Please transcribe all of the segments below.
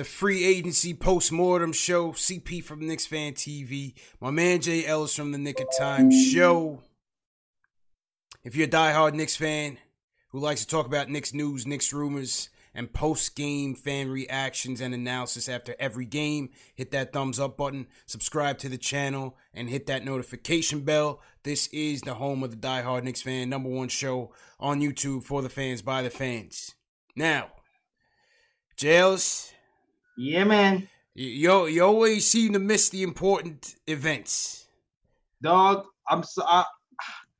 the free agency post-mortem show. CP from Knicks Fan TV. My man Jay Ellis from the Knick of Time show. If you're a diehard Knicks fan who likes to talk about Knicks news, Knicks rumors, and post-game fan reactions and analysis after every game, hit that thumbs up button, subscribe to the channel, and hit that notification bell. This is the home of the diehard Knicks fan, number one show on YouTube for the fans by the fans. Now, JLs, Yeah, man. you, you always seem to miss the important events. Dog, I'm so I,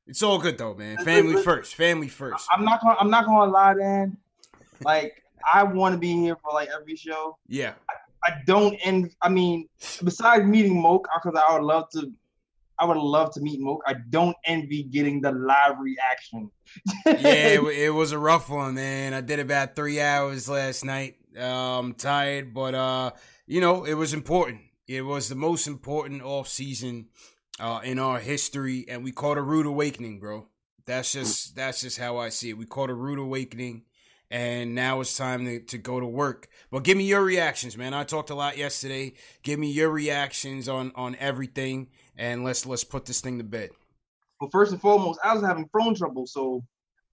It's all good though, man. Family first. Family first. I'm not gonna I'm not gonna lie, man. Like I want to be here for like every show. Yeah. I don't end. I mean, besides meeting Moke, because I would love to. I would love to meet Moke. I don't envy getting the live reaction. Yeah, it, it was a rough one, man. I did about three hours last night. Um, tired, but uh, you know, it was important. It was the most important off season uh in our history, and we caught a rude awakening, bro. That's just that's just how I see it. We caught a rude awakening, and now it's time to, to go to work. But give me your reactions, man. I talked a lot yesterday. Give me your reactions on on everything, and let's let's put this thing to bed. But first and foremost, I was having phone trouble, so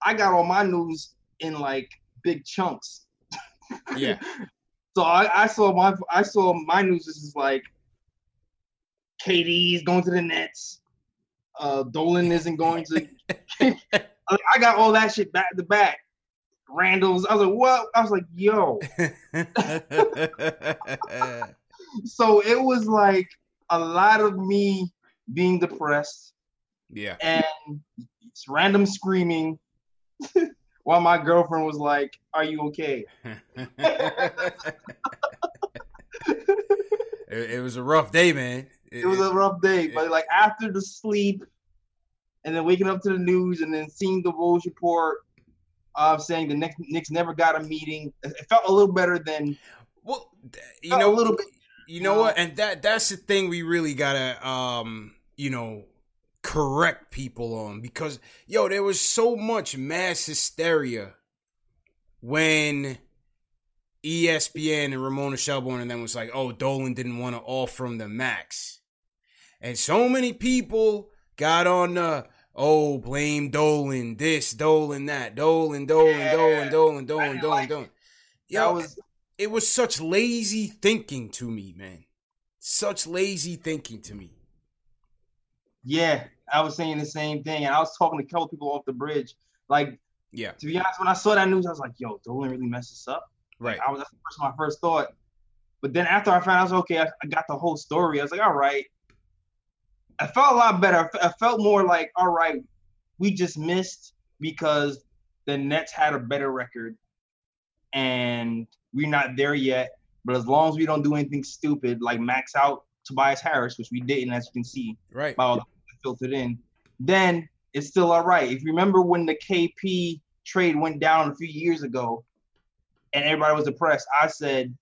I got all my news in like big chunks. Yeah. So I, I saw my I saw my news is like KD's going to the Nets. Uh Dolan isn't going to I got all that shit back to back. Randle's. I was like, what? I was like, yo. So it was like a lot of me being depressed yeah. and it's random screaming while my girlfriend was like, Are you okay? it, it was a rough day, man. It was a rough day, but like after the sleep and then waking up to the news and then seeing the Woj report of saying the Knicks, Knicks never got a meeting, it it felt a little better than well, you know, a little bit. you know what, and that that's the thing we really gotta, um, you know, correct people on because yo, there was so much mass hysteria when ESPN and Ramona Shelburne and them was like, oh, Dolan didn't want to offer him the max, and so many people got on the. Oh, blame Dolan, this, Dolan, that, Dolan, Dolan, Yeah. Dolan, Dolan, Dolan, Dolan, like Dolan. Yo, was it was such lazy thinking to me, man. Such lazy thinking to me. Yeah. I was saying the same thing, and I was talking to a couple people off the bridge. Like Yeah, to be honest, when I saw that news, I was like, "Yo, Dolan really messed us up." right. I was that's first my first thought. But then after I found out, I was okay. I, I got the whole story. I was like, all right. I felt a lot better. I felt more like, all right, we just missed because the Nets had a better record, and we're not there yet. But as long as we don't do anything stupid like max out Tobias Harris, which we didn't, as you can see, right, by all the filtered in, then it's still all right. If you remember when the KP trade went down a few years ago, and everybody was depressed, I said,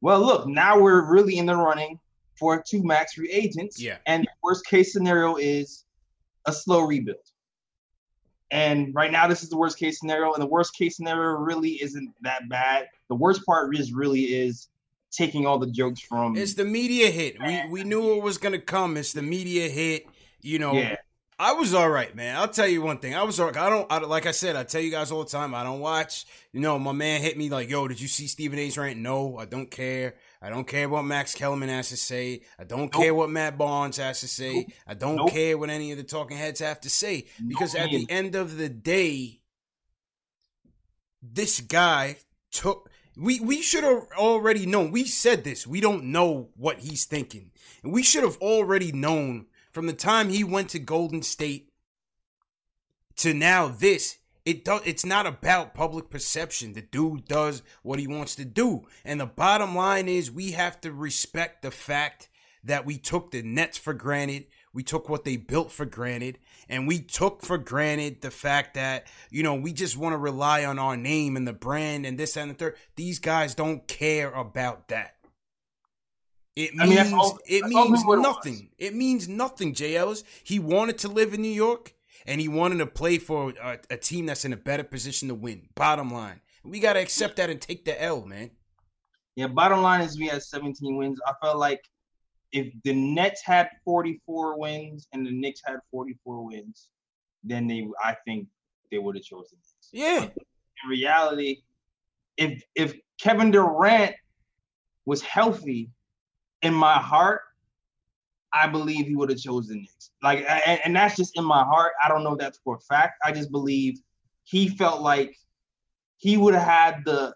"Well, look, now we're really in the running for two max free agents. Yeah. And the worst case scenario is a slow rebuild. And right now, this is the worst case scenario. And the worst case scenario really isn't that bad. The worst part is really is taking all the jokes from. It's the media hit. We we knew it was gonna come. It's the media hit. You know, Yeah. I was all right, man. I'll tell you one thing. I was all right. I don't, I, like I said, I tell you guys all the time, I don't watch. You know, my man hit me like, yo, did you see Stephen A's rant? No, I don't care. I don't care what Max Kellerman has to say. I don't care what Matt Barnes has to say. Nope. I don't Nope. care what any of the talking heads have to say. Because at the end of the day, this guy took we we should have already known. We said this. We don't know what he's thinking. And we should have already known from the time he went to Golden State to now this. It does it's not about public perception. The dude does what he wants to do. And the bottom line is we have to respect the fact that we took the Nets for granted. We took what they built for granted. And we took for granted the fact that, you know, we just want to rely on our name and the brand and this and the third. These guys don't care about that. It I mean, means that's all- it means what it nothing. It means nothing, Jay Ellis. He wanted to live in New York and he wanted to play for a, a team that's in a better position to win. Bottom line. We got to accept that and take the L, man. Yeah, bottom line is we had 17 wins. I felt like if the Nets had 44 wins and the Knicks had 44 wins, then they I think they would have chosen this. Yeah. In reality, if if Kevin Durant was healthy, in my heart, I believe he would have chosen the Knicks. Like, and, and that's just in my heart. I don't know if that's for a fact. I just believe he felt like he would have had the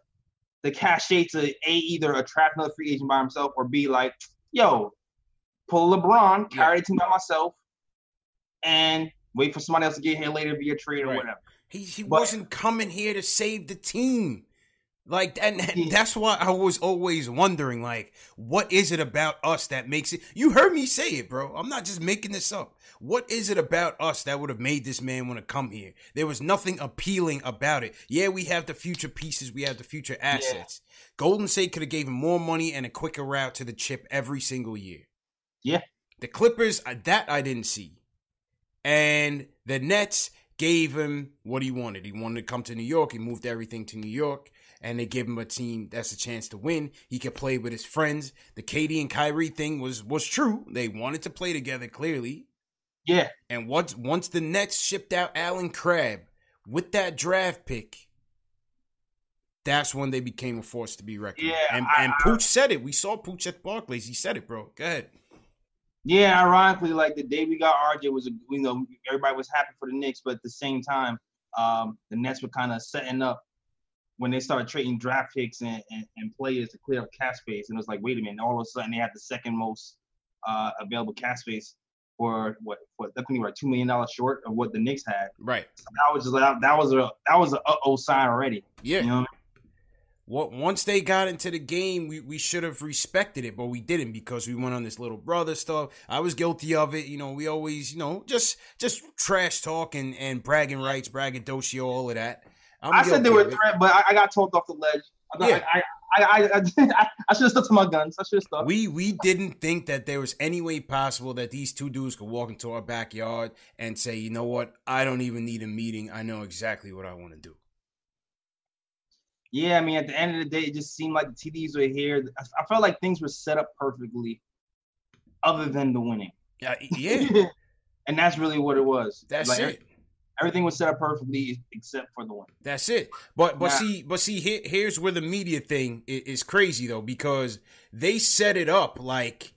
the cachet to a either attract another free agent by himself or be like, yo, pull LeBron, carry the team by myself, and wait for somebody else to get here later via trade or Right. whatever. He he But- wasn't coming here to save the team. Like and, and that's why I was always wondering like what is it about us that makes it You heard me say it, bro. I'm not just making this up. What is it about us that would have made this man want to come here? There was nothing appealing about it. Yeah, we have the future pieces, we have the future assets. Golden State could have gave him more money and a quicker route to the chip every single year. Yeah. The Clippers, uh, that I didn't see. And the Nets gave him what he wanted. He wanted to come to New York. He moved everything to New York. And they gave him a team that's a chance to win. He could play with his friends. The KD and Kyrie thing was was true. They wanted to play together clearly. Yeah, And once once the Nets shipped out Allen Crabbe with that draft pick, that's when they became a force to be reckoned. with. Yeah, and and I- Pooch said it. We saw Pooch at Barclays. He said it, bro. Go ahead. Yeah. Ironically, like the day we got RJ was, a, you know, everybody was happy for the Knicks, but at the same time, um, the Nets were kind of setting up when they started trading draft picks and, and, and players to clear up cap space. And it was like, wait a minute, all of a sudden they had the second most uh, available cap space for what, what I think they were two million dollars short of what the Knicks had. Right. So that was just like that was a that was a uh oh sign already. Yeah. You know, What once they got into the game, we, we should have respected it, but we didn't because we went on this little brother stuff. I was guilty of it. You know, we always, you know, just just trash talk and, and bragging rights, bragging braggadocio, all of that. I'm i said they were a threat, but I, I got told off the ledge. I, Yeah. I, I, I, I, I, I should have stuck to my guns. I should have stuck. We we didn't think that there was any way possible that these two dudes could walk into our backyard and say, you know what, I don't even need a meeting. I know exactly what I want to do. Yeah, I mean, at the end of the day, it just seemed like the TDs were here. I, felt like things were set up perfectly, other than the winning. Yeah, yeah, and that's really what it was. that's Like, it. Everything was set up perfectly except for the win. That's it. But but Nah. see but see here, here's where the media thing is, is crazy though because they set it up like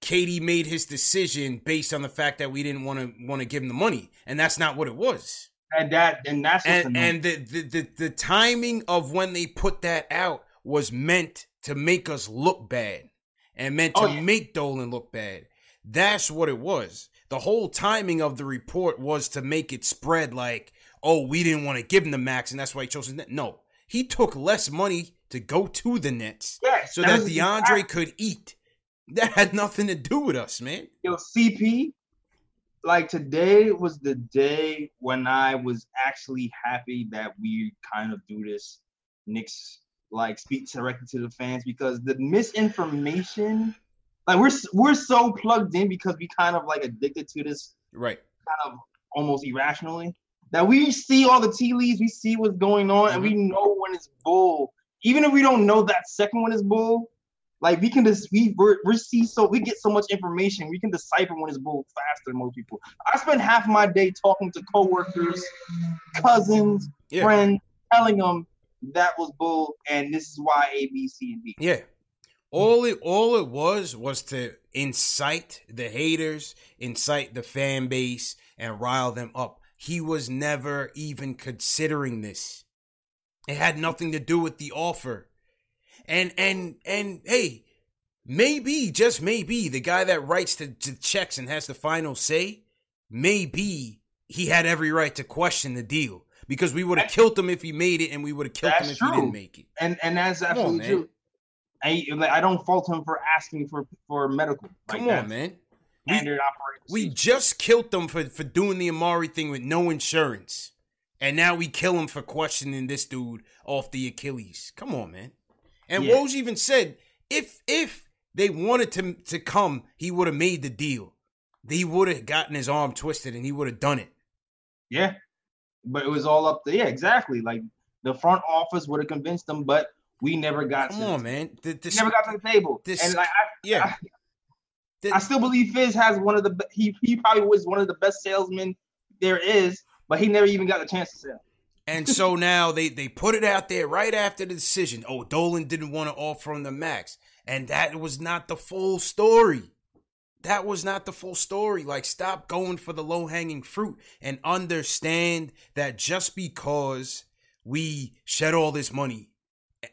KD made his decision based on the fact that we didn't want to want to give him the money and that's not what it was. And that, and that's And the and the, the the the timing of when they put that out was meant to make us look bad and meant oh, to Oh, yeah. make Dolan look bad. That's what it was. The whole timing of the report was to make it spread like, oh, we didn't want to give him the max, and that's why he chose it. No, He took less money to go to the Nets Yes, so that that the DeAndre could eat. That had nothing to do with us, man. Yo, CP, like today was the day when I was actually happy that we kind of do this Knicks like speak directly to the fans because the misinformation, like we're we're so plugged in because we kind of like addicted to this Right. kind of almost irrationally that we see all the tea leaves, we see what's going on, and we mm-hmm. know when it's bull. Even if we don't know that second one is bull, like we can just we we're, we see so we get so much information, we can decipher when it's bull faster than most people. I spend half my day talking to coworkers, cousins, Yeah. friends, telling them that was bull, and this is why A, B, C, and D. Yeah. All it all it was was to incite the haters, incite the fan base, and rile them up. He was never even considering this. It had nothing to do with the offer. And and and hey, maybe, just maybe, the guy that writes the, the checks and has the final say, maybe he had every right to question the deal. Because we would have killed him if he made it, and we would have killed him if he didn't make it. And and that's absolutely man. true. I like, I don't fault him for asking for for medical. Like, Come on, man. We- Standard operating. We just killed them for, for doing the Amar'e thing with no insurance. And now we kill him for questioning this dude off the Achilles. Come on, man. And Yeah. Woj even said if if they wanted to to come, he would have made the deal. He would have gotten his arm twisted and he would have done it. Yeah, but it was all up to yeah, exactly. Like the front office would have convinced them, but we never got. Come to on, man. This- never got to the table. this- and like I, yeah. The- I still believe Fizz has one of the he he probably was one of the best salesmen there is, but he never even got a chance to sell. And so now they they put it out there right after the decision. Oh, Dolan didn't want to offer him the max, and that was not the full story. That was not the full story. Like, stop going for the low hanging fruit and understand that just because we shed all this money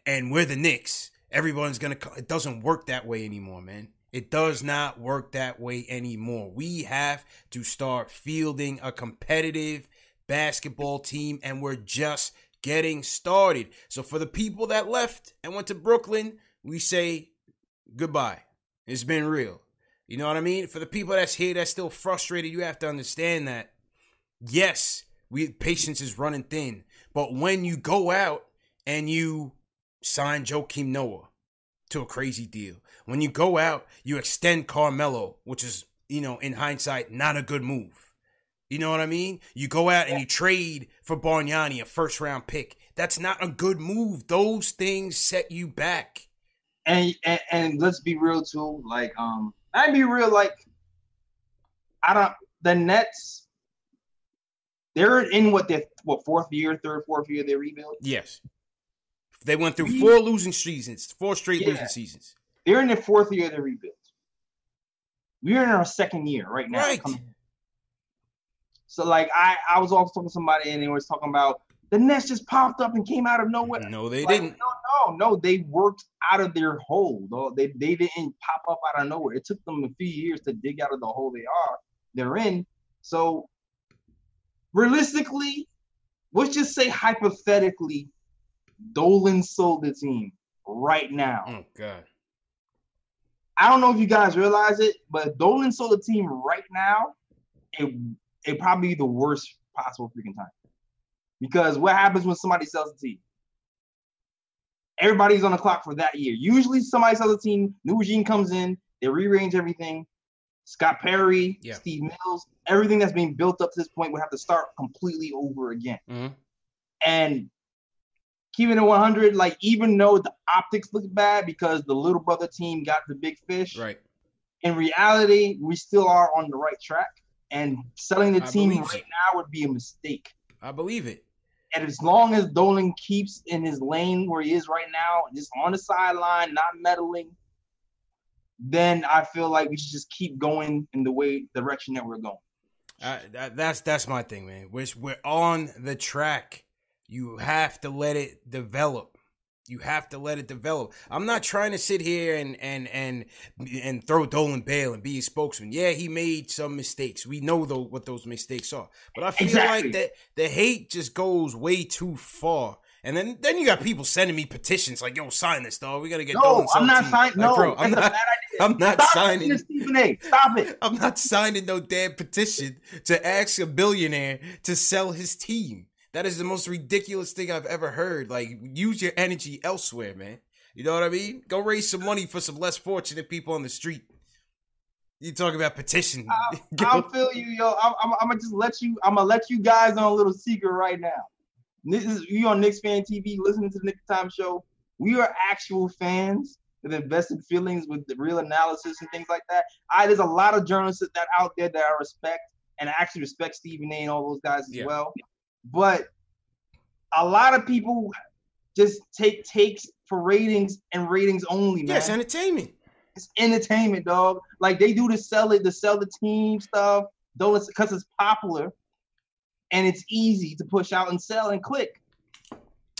and we're the Knicks, everyone's gonna. It doesn't work that way anymore, man. It does not work that way anymore. We have to start fielding a competitive basketball team, and we're just getting started. So, for the people that left and went to Brooklyn, we say goodbye. It's been real. You know what I mean? For the people that's here that's still frustrated, you have to understand that yes, we patience is running thin. But when you go out and you sign Joakim Noah to a crazy deal, when you go out, you extend Carmelo, which is, you know, in hindsight, not a good move. You know what I mean? You go out and you trade for Bargnani, a first round pick. That's not a good move. Those things set you back. And, and and let's be real too. Like um, I be real. Like I don't. The Nets, they're in what their what fourth year, third, fourth year they rebuild. Yes. They went through four losing seasons, four straight Yeah. losing seasons. They're in their fourth year of their rebuild. We're in our second year right now. Right. coming- So like I I was also talking to somebody and they was talking about the Nets just popped up and came out of nowhere. No, they Like, didn't. No, no, no. They worked out of their hole. Though they they didn't pop up out of nowhere. It took them a few years to dig out of the hole they are they're in. So realistically, let's just say hypothetically, Dolan sold the team right now. Oh God. I don't know if you guys realize it, but Dolan sold the team right now, it it probably be the worst possible freaking time. Because what happens when somebody sells the team? Everybody's on the clock for that year. Usually somebody sells a team, new regime comes in, they rearrange everything. Scott Perry, Yeah. Steve Mills, everything that's being built up to this point would have to start completely over again. Mhm. And keeping it 100, like even though the optics look bad because the little brother team got the big fish, Right. in reality, we still are on the right track. And selling the I team right so. now would be a mistake. I believe it. And as long as Dolan keeps in his lane where he is right now, just on the sideline, not meddling, then I feel like we should just keep going in the way direction that we're going. Uh, that, that's that's my thing, man. We're we're on the track. You have to let it develop. You have to let it develop. I'm not trying to sit here and and and and throw Dolan Bale and be his spokesman. Yeah, he made some mistakes. We know though what those mistakes are. But I feel Exactly. like that the hate just goes way too far. And then then you got people sending me petitions like, "Yo, sign this, dog. We gotta get." No, Dolan I'm not team." signing. Like, No, bro, I'm not. I'm not Stop signing. Stephen A. Stop it. I'm not signing no damn petition to ask a billionaire to sell his team. That is the most ridiculous thing I've ever heard. Like, use your energy elsewhere, man. You know what I mean? Go raise some money for some less fortunate people on the street. You talking about petition. I'll feel you, yo. I'm, I'm, I'm gonna just let you. I'm gonna let you guys on a little secret right now. This is you on Knicks fan TV, listening to the Knicks Time Show. We are actual fans with invested feelings, with the real analysis and things like that. I there's a lot of journalists that out there that I respect, and I actually respect Stephen A. and all those guys as Yeah. well. But a lot of people just take takes for ratings and ratings only, man yes, entertainment. it's entertainment, dog. Like they do to sell it, to sell the team stuff, though it's because it's popular and it's easy to push out and sell and click.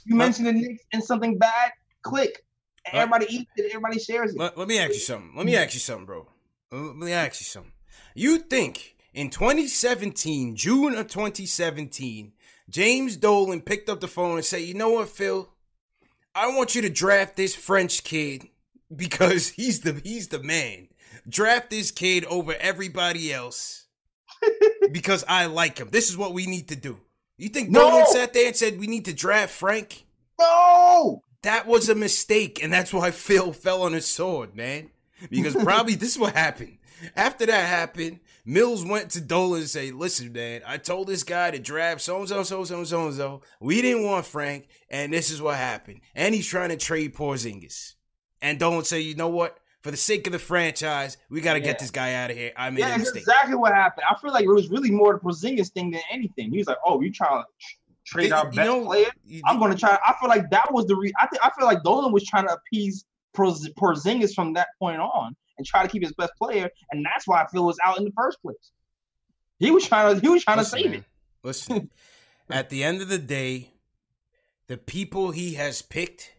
You Uh, mention the Knicks and something bad, click. Everybody eats it, everybody shares it. Let, let me ask you something. Let me ask you something, bro. Let me ask you something. You think in 2017, June of 2017, James Dolan picked up the phone and said, "You know what, Phil? I want you to draft this French kid because he's the he's the man. Draft this kid over everybody else because I like him. This is what we need to do." You think No! Dolan sat there and said, "We need to draft Frank"? no, That was a mistake, and that's why Phil fell on his sword, man. Because probably this is what happened. After that happened, Mills went to Dolan and say, "Listen, man, I told this guy to draft so and so, so and so, so and so. We didn't want Frank, and this is what happened. And he's trying to trade Porzingis." And Dolan say, "You know what? For the sake of the franchise, we got to Yeah. get this guy out of here. I made yeah, a mistake." exactly what happened. I feel like it was really more the Porzingis thing than anything. He was like, "Oh, you trying to trade You our best know, player? you- I'm going to try." I feel like that was the re- I think I feel like Dolan was trying to appease Porz- Porzingis from that point on and try to keep his best player, and that's why Phil was out in the first place. He was trying to he was trying Listen, to save man, it. Listen, at the end of the day, the people he has picked,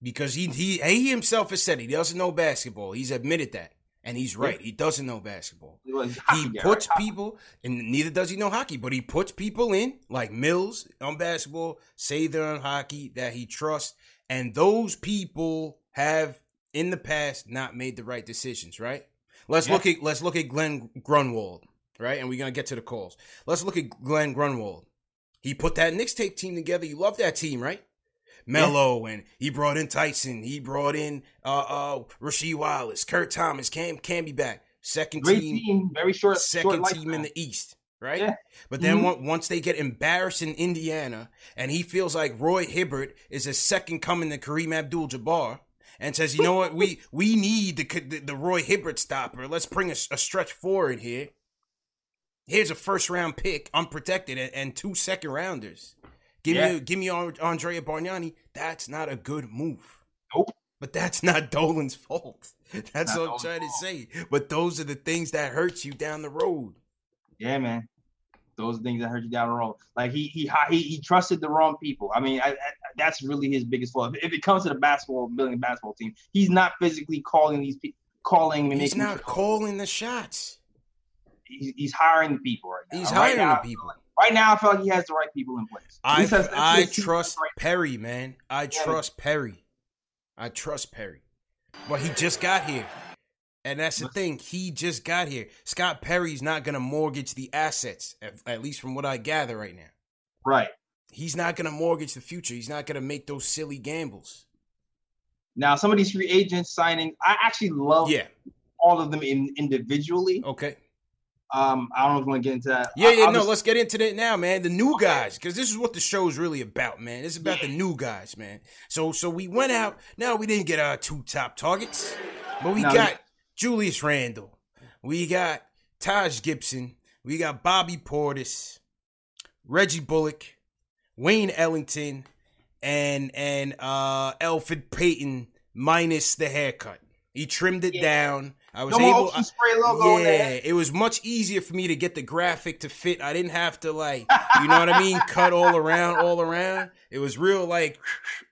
because he he he himself has said he doesn't know basketball. He's admitted that, and he's right. He doesn't know basketball. He puts people, and neither does he know hockey, but he puts people in like Mills on basketball, Sather on hockey that he trusts, and those people have in the past not made the right decisions. Right? Let's Yeah. look at let's look at Glen Grunwald. Right, and we're gonna get to the calls. Let's look at Glen Grunwald. He put that Knicks tape team together. You love that team, right? Melo, and he brought in Tyson. He brought in uh uh Rasheed Wallace, Kurt Thomas, Cam can be back. Second team, team, very short second short team in the East, right? Yeah. But then Mhm. once they get embarrassed in Indiana, and he feels like Roy Hibbert is a second coming to Kareem Abdul-Jabbar, and says, "You know what? We we need the the, the Roy Hibbert stopper. Let's bring a, a stretch forward here. Here's a first round pick, unprotected, and, and two second rounders. Give Yeah. me give me Andrea Bargnani. That's not a good move. Nope. But that's not Dolan's fault. That's Not what I'm Dolan's trying fault. to say. But those are the things that hurt you down the road. Yeah, man. Those are things that hurt you down the road. Like he he he, he trusted the wrong people. I mean, I, I, that's really his biggest flaw. If, if it comes to the basketball building a basketball team, he's not physically calling these people, calling and He's not calling the shots. He's, he's hiring the people right now. He's Right hiring now, the people. Right now, I feel like he has the right people in place. I that's I trust right Perry, man. I trust Perry. I trust Perry. But he just got here. And that's the thing. He just got here. Scott Perry's not going to mortgage the assets, at, at least from what I gather right now. Right. He's not going to mortgage the future. He's not going to make those silly gambles. Now, some of these free agents signing, I actually love Yeah. all of them in, individually. Okay. Um, I don't know if want to get into that. Yeah, yeah, I'll no, just- let's get into it now, man. The new guys, because this is what the show is really about, man. It's about the new guys, man. So so we went out. Now we didn't get our two top targets, but we No, got Julius Randle. We got Taj Gibson. We got Bobby Portis, Reggie Bullock, Wayne Ellington, and and uh Elfrid Payton minus the haircut. He trimmed it Yeah. down. I was no able Ocean spray logo on yeah, it was much easier for me to get the graphic to fit. I didn't have to like, you know what I mean, cut all around, all around. It was real like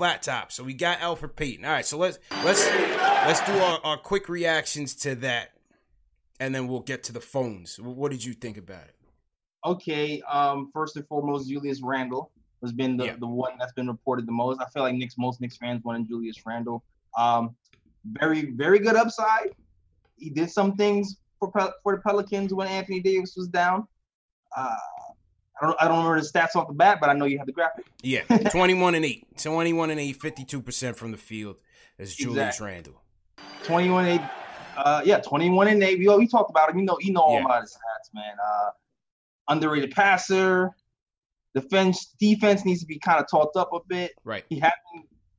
flat top. So we got Elfrid Payton. All right, so let's let's let's do our, our quick reactions to that, and then we'll get to the phones. What did you think about it? Okay. Um, first and foremost, Julius Randle. has been the, Yeah. the one that's been reported the most. I feel like Knicks most Knicks fans wanted Julius Randle. Um, very very good upside. He did some things for for the Pelicans when Anthony Davis was down. Uh, I don't I don't remember the stats off the bat, but I know you have the graphic. Yeah, 21 and 8. 21 and 8, 52% from the field as Julius Exactly. Randle. 21 8. Uh, yeah, 21 and 8. We, we talked about him. You know, you know all Yeah. about his stats, man. Uh, underrated passer. Defense defense needs to be kind of talked up a bit. Right. He had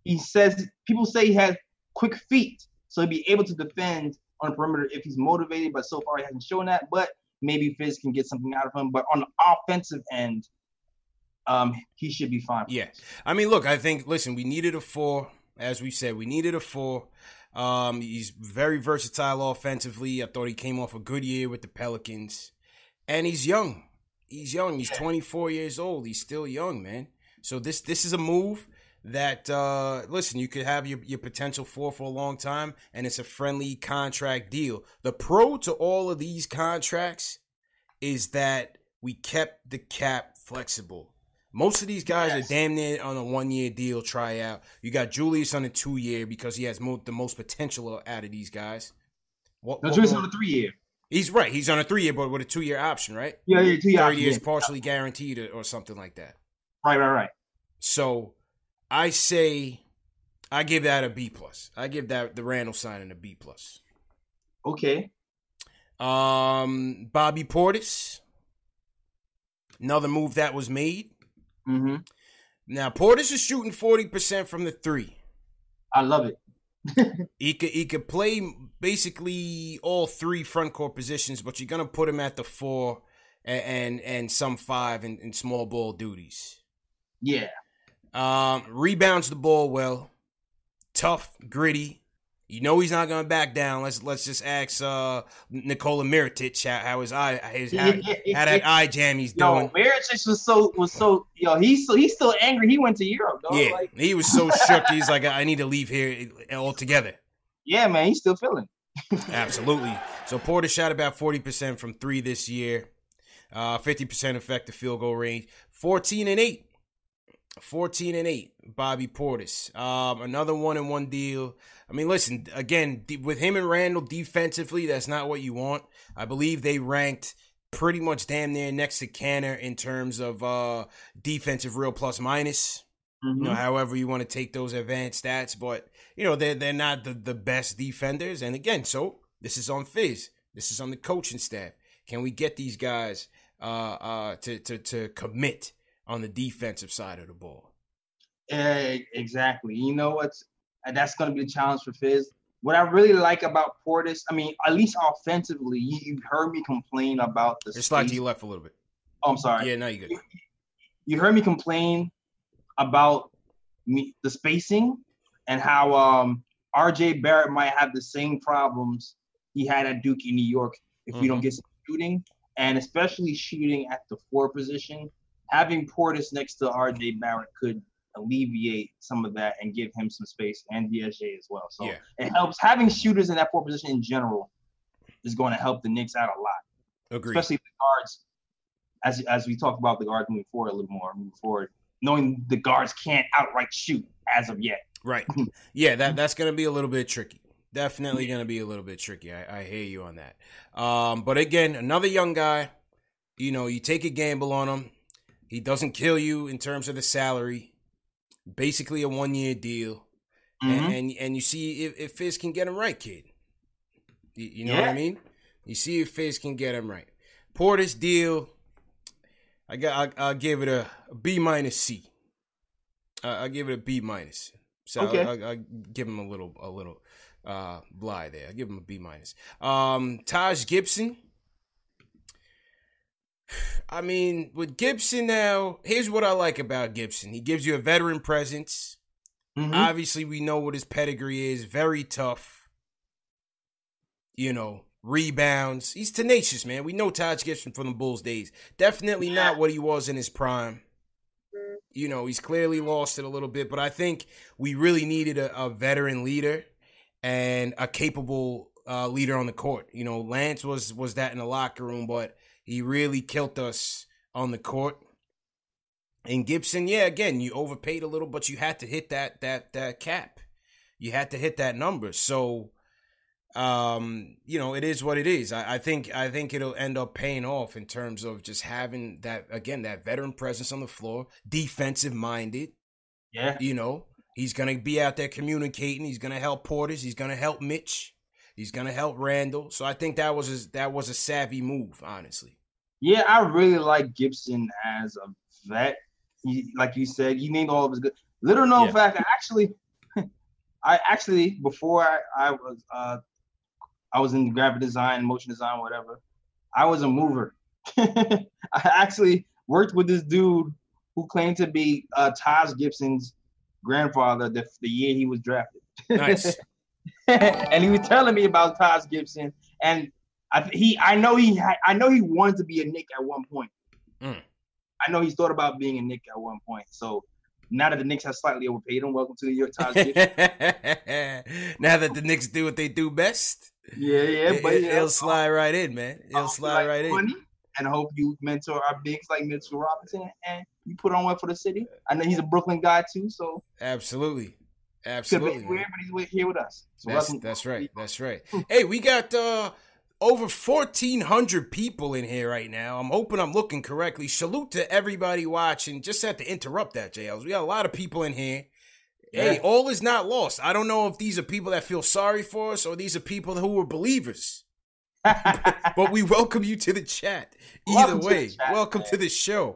he says people say he has quick feet, so he'd be able to defend on the perimeter if he's motivated, but so far he hasn't shown that. But maybe Fizz can get something out of him. But on the offensive end, um, he should be fine. Yeah. I mean, look, I think, listen, we needed a four. As we said, we needed a four. Um, he's very versatile offensively. I thought he came off a good year with the Pelicans. And he's young. He's young. He's 24 years old. He's still young, man. So this this is a move that uh listen, you could have your, your potential for for a long time, and it's a friendly contract deal. The pro to all of these contracts is that we kept the cap flexible. Most of these guys Yes. are damn near on a one year deal tryout. You got Julius on a two year because he has mo- the most potential out of these guys. What, No, what Julius on a three year. He's right. He's on a three year, but with a two year option, right? Yeah, yeah, two Thirty years. years partially guaranteed or, or something like that. Right, right, right. So I say I give that a B plus. I give that the Randle signing a B plus. Okay. Um, Bobby Portis, another move that was made. Mm-hmm. Now Portis is shooting forty percent from the three. I love it. He could he could play basically all three front court positions, but you're gonna put him at the four and and, and some five in small ball duties. Yeah. Um, rebounds the ball well, tough, gritty. You know he's not gonna back down. Let's let's just ask uh Nikola Mirotic how, how his eye his how, how that eye jam he's Yo, doing. Mirotic was so was so yo. He's so he's still angry. He went to Europe, though. Yeah, Like, he was so shook. He's like, I need to leave here altogether. yeah, man. He's still feeling. Absolutely. So Portis shot about 40% from three this year, uh, 50% effective field goal range, 14 and 8. 14 and 8, Bobby Portis. Um, another one and one deal. I mean, listen, again, with him and Randle defensively, that's not what you want. I believe they ranked pretty much damn near next to Kanter in terms of uh, defensive real plus minus you know, Mhm. however you want to take those advanced stats, but you know, they're they're not the, the best defenders. And again, so this is on Fizz. This is on the coaching staff. Can we get these guys uh uh to to to commit on the defensive side of the ball? Eh, exactly. You know what's that's going to be a challenge for Fizz. What I really like about Portis, I mean, at least offensively, you, you heard me complain about the. It's like you left a little bit. Oh, I'm sorry. Yeah, now you're good. you heard me complain about me the spacing and how um RJ Barrett might have the same problems he had at Duke in New York if we don't get some shooting and especially shooting at the four position. Having Portis next to RJ Barrett could alleviate some of that and give him some space and DSJ as well. So Yeah. it helps having shooters in that four position in general is going to help the Knicks out a lot Agreed. especially the guards. As as we talk about the guards moving forward a little more, moving forward, knowing the guards can't outright shoot as of yet. Right. Yeah, that that's gonna be a little bit tricky. Definitely gonna be a little bit tricky. I, I hear you on that. Um, but again, another young guy. You know, you take a gamble on him. He doesn't kill you in terms of the salary. Basically, a one year deal, Mm-hmm. and, and and you see if, if Fizz can get him right, kid. You, you know what I mean? You see if Fizz can get him right. Portis deal. I got. I, I'll give it a, a B minus C. I, I'll give it a B minus. So Okay. I'll, I'll, I'll give him a little, a little uh, lie there. I give him a B minus. Um, Taj Gibson. I mean, with Gibson now, here's what I like about Gibson. He gives you a veteran presence. Mhm. Obviously, we know what his pedigree is. Very tough. You know, rebounds. He's tenacious, man. We know Taj Gibson from the Bulls days. Definitely not what he was in his prime. You know, he's clearly lost it a little bit, but I think we really needed a, a veteran leader and a capable uh, leader on the court. You know, Lance was was that in the locker room, but he really killed us on the court. And Gibson, yeah, again, you overpaid a little, but you had to hit that that that cap. You had to hit that number. So um, you know, it is what it is. I, I think I think it'll end up paying off in terms of just having that again, that veteran presence on the floor, defensive minded. Yeah. You know, he's gonna be out there communicating, he's gonna help Portis, he's gonna help Mitch, he's gonna help Randle. So I think that was a, that was a savvy move, honestly. Yeah, I really like Gibson as a vet. He, like you said, he named all of his good. Little known Yeah. fact, I actually, I actually before I, I was uh, I was in graphic design, motion design, whatever. I was a mover. I actually worked with this dude who claimed to be uh, Taj Gibson's grandfather the, the year he was drafted. Nice. and he was telling me about Taj Gibson, and I he I know he had, I know he wanted to be a Knick at one point. Mm. I know he's thought about being a Knick at one point. So now that the Knicks have slightly overpaid him, welcome to the New York Times. now that the Knicks do what they do best, yeah, yeah, but it, yeah, slide right in, man. I It'll hope you slide like right in. And I hope you mentor our bigs like Mitchell Robinson, and you put on one for the city. I know he's a Brooklyn guy too, so Absolutely, absolutely. weird, but he's here with us. So That's welcome. that's right. That's right. Hey, we got uh over fourteen hundred people in here right now. I'm hoping I'm looking correctly. Salute to everybody watching. Just had to interrupt that, JLs. We got a lot of people in here. Hey, all is not lost. I don't know if these are people that feel sorry for us or these are people who are believers. But we welcome you to the chat. Either Welcome to way, chat, welcome man. to the show.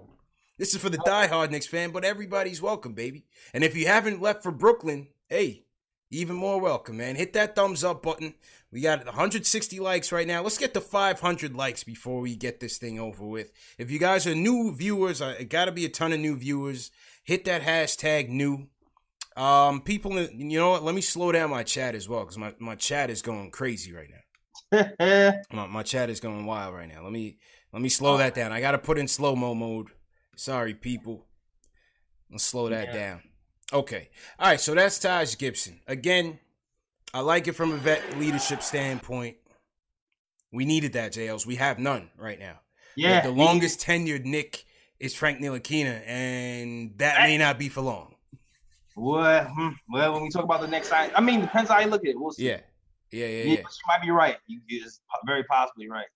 This is for the oh. diehard Knicks fan, but everybody's welcome, baby. And if you haven't left for Brooklyn, hey, even more welcome, man. Hit that thumbs up button. We got 160 likes right now. Let's get to 500 likes before we get this thing over with. If you guys are new viewers, it got to be a ton of new viewers. Hit that hashtag new. Um, people, you know what? Let me slow down my chat as well because my, my chat is going crazy right now. My, my chat is going wild right now. Let me let me slow that down. I got to put in slow mo mode. Sorry, people. Let's slow that Yeah. down. Okay. All right. So that's Taj Gibson. Again, I like it from a vet leadership standpoint. We needed that, JLs. We have none right now. yeah, The longest tenured Knick is Frank Ntilikina, and that may not be for long. Well, hmm, well, when we talk about the next sign, I mean, depends how you look at it. We'll see. Yeah. Yeah, yeah, Yeah, yeah. you might be right. You is very possibly right.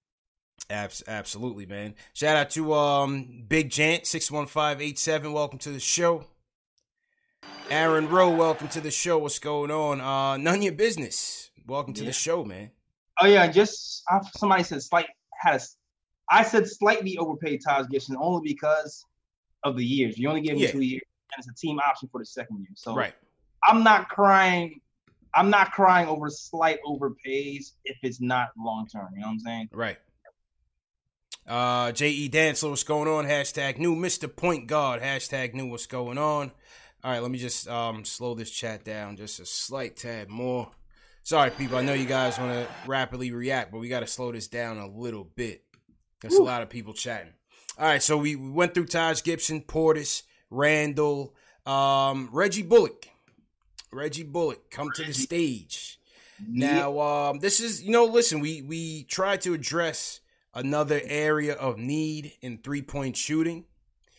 Abs- absolutely, man. Shout out to um Big Jant six one five eight seven. Welcome to the show. Aaron Rowe, welcome to the show. What's going on? Uh, none of your business. Welcome to Yeah. the show, man. Oh yeah, just uh, somebody said slight had a. s- I said slightly overpaid Taj Gibson only because of the years. You only give him Yeah. two years, and it's a team option for the second year. So Right. I'm not crying. I'm not crying over slight overpays if it's not long term. You know what I'm saying? Right. Uh, J.E. Dancer, what's going on? Hashtag new Mr. Point Guard. Hashtag new what's going on. All right, let me just um slow this chat down just a slight tad more. Sorry, people. I know you guys want to rapidly react, but we got to slow this down a little bit. There's a lot of people chatting. All right, so we we went through Taj Gibson, Portis, Randle, um, Reggie Bullock. Reggie Bullock, come to the stage. Now, um, this is you know, listen, we we tried to address another area of need in three point shooting.